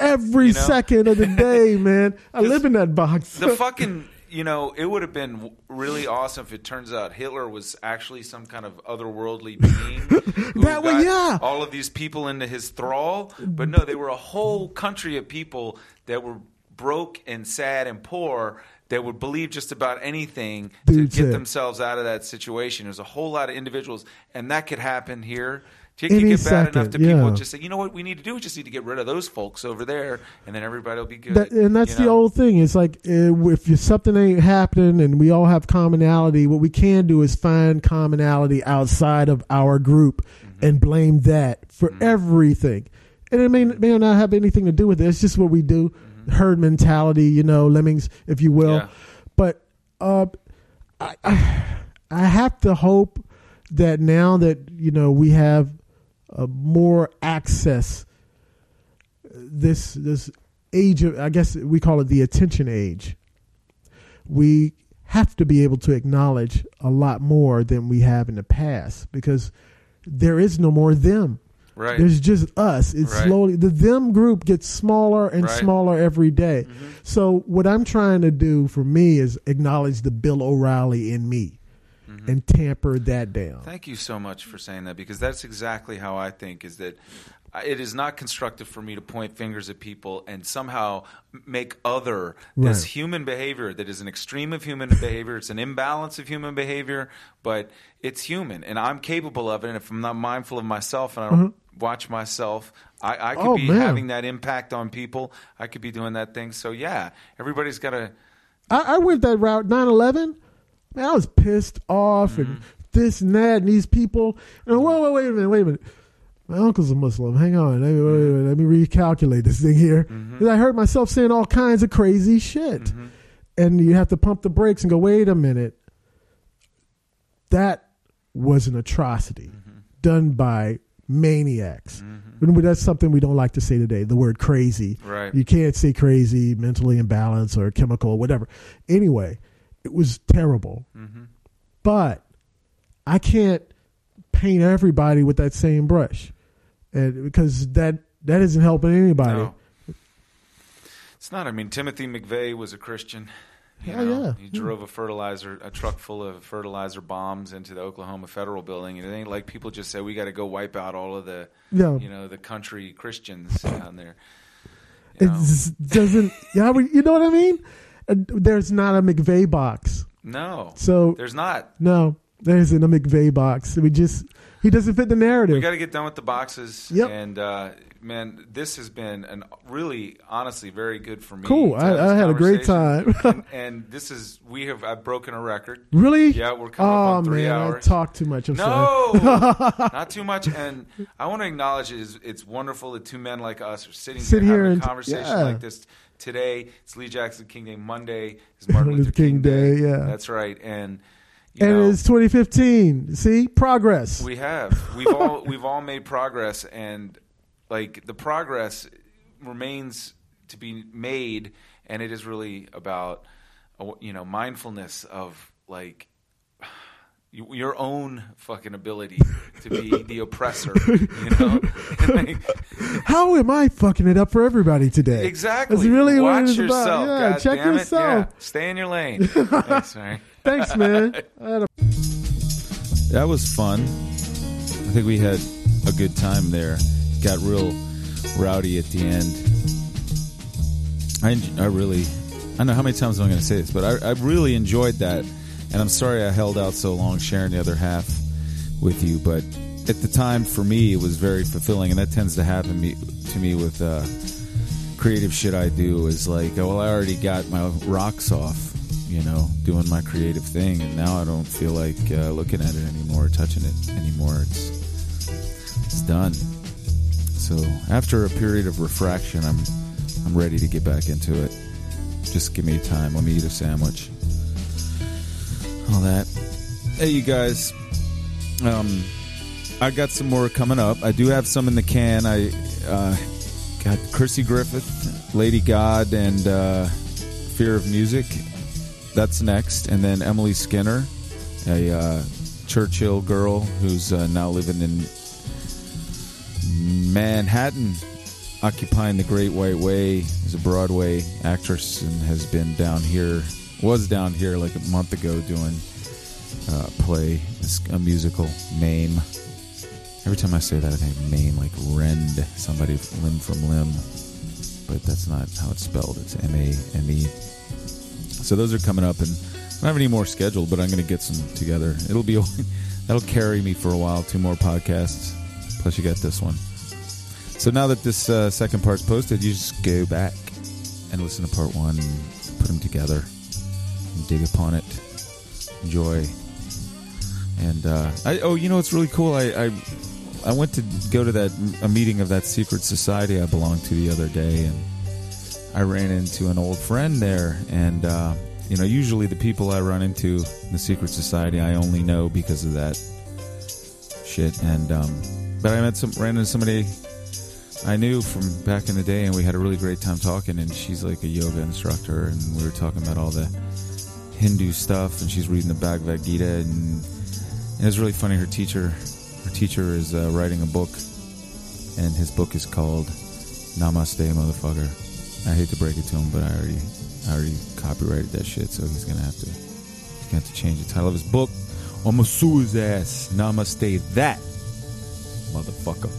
Every you know? second of the day, man. I live in that box. the fucking you know it would have been really awesome if it turns out hitler was actually some kind of otherworldly being That way, yeah. all of these people into his thrall but no they were a whole country of people that were broke and sad and poor that would believe just about anything Dude to get said. themselves out of that situation there's a whole lot of individuals and that could happen here it could get bad enough second, to people yeah. to just say, you know what we need to do? We just need to get rid of those folks over there, and then everybody will be good. That, and that's you the old thing. It's like uh, if something ain't happening and we all have commonality, what we can do is find commonality outside of our group Mm-hmm. and blame that for everything. And it may, may not have anything to do with it. It's just what we do. Herd mentality, you know, lemmings, if you will. Mm-hmm. Yeah. But uh, I, I, I have to hope that now that you know we have uh, more access, this this age of I guess we call it the attention age. We have to be able to acknowledge a lot more than we have in the past because there is no more them. Right. There's just us. It's Right. slowly the them group gets smaller and Right. Mm-hmm. smaller every day. So what I'm trying to do for me is acknowledge the Bill O'Reilly in me Mm-hmm. and tamper that down. Thank you so much for saying that because that's exactly how I think is that it is not constructive for me to point fingers at people and somehow make other this Right. human behavior that is an extreme of human behavior. It's an imbalance of human behavior, but it's human and I'm capable of it. And if I'm not mindful of myself and I don't watch myself. I, I could Oh, be man. having that impact on people. I could be doing that thing. So yeah, everybody's got to. I, I went that route 9-11. Man, I was pissed off and Mm-hmm. this and that and these people. And whoa, whoa, wait a minute, wait a minute. My uncle's a Muslim. Hang on. Let me, wait, wait, wait, let me recalculate this thing here. Mm-hmm. 'Cause I heard myself saying all kinds of crazy shit. And you have to pump the brakes and go, wait a minute. That was an atrocity Mm-hmm. done by maniacs. And That's something we don't like to say today, the word crazy. Right. You can't say crazy, mentally imbalanced, or chemical, whatever. Anyway, it was terrible. Mm-hmm. But I can't paint everybody with that same brush, and because that that isn't helping anybody. No. It's not. I mean, Timothy McVeigh was a Christian. You Hell know, yeah. He drove a fertilizer, a truck full of fertilizer bombs into the Oklahoma Federal Building. And it ain't like people just say we got to go wipe out all of the, Yeah, you know, the country Christians down there. it You doesn't. Yeah, you know what I mean. Uh, There's not a McVeigh box, No, so there's not. no, there isn't a McVeigh box. We just he doesn't fit the narrative. We got to get done with the boxes. Yep. And uh, man, this has been an really, honestly, very good for me. Cool. I- I had a great time. and, and this is we have I've broken a record. really? Yeah, we're coming Oh up on three man, hours. I talk too much. I'm sorry. No, not too much. And I want to acknowledge it is it's wonderful that two men like us are sitting Sit here here having and- a conversation yeah. like this today. It's Lee Jackson King Day. Monday is Martin Luther King, King Day, yeah. that's right. And you And know, it's 2015. See progress. we have we've all we've all made progress, and like the progress remains to be made, and it is really about you know mindfulness of like your own fucking ability to be the oppressor, you know. Like, How am I fucking it up for everybody today? exactly. That's really Watch what it's yourself. about. Yeah, God check damn it. yourself. Yeah. Stay in your lane. Thanks, man. Thanks, man. A- That was fun. I think we had a good time there. Got real rowdy at the end. I, I really, I don't know how many times I'm going to say this, but I, I really enjoyed that. And I'm sorry I held out so long sharing the other half with you. But at the time, for me, it was very fulfilling. And that tends to happen to me with uh, creative shit I do is like, oh, well, I already got my rocks off, you know, doing my creative thing, and now I don't feel like uh, looking at it anymore, touching it anymore. It's it's done. So after a period of refraction, I'm I'm ready to get back into it. Just give me time. Let me eat a sandwich. All that. Hey, you guys. Um, I got some more coming up. I do have some in the can. I uh, got Chrissy Griffith, Lady God, and uh, Fear of Music. That's next, and then Emily Skinner, a uh, Church Hill girl who's uh, now living in Manhattan, occupying the Great White Way. Is a Broadway actress and has been down here. Was down here like a month ago doing uh, play, a musical, Mame. Every time I say that, I think Mame, like rend somebody limb from limb, but that's not how it's spelled. It's M A M E. So those are coming up, and I don't have any more scheduled, but I'm going to get some together. It'll be that'll carry me for a while. Two more podcasts, plus you got this one. So now that this uh, second part's posted, you just go back and listen to part one, put them together, dig upon it, enjoy. And uh, I, oh, you know it's really cool? I, I I went to go to that a meeting of that secret society I belonged to the other day, and I ran into an old friend there. And uh, you know, usually the people I run into in the secret society, I only know because of that shit. And um, but I met some ran into somebody I knew from back in the day, and we had a really great time talking. And she's like a yoga instructor, and we were talking about all the Hindu stuff, and she's reading the Bhagavad Gita, and, and it's really funny. Her teacher, her teacher is uh, writing a book, and his book is called Namaste, motherfucker. I hate to break it to him, but I already, I already copyrighted that shit, so he's gonna have to, he's gonna have to change the title of his book. I'm gonna sue his ass. Namaste, that motherfucker.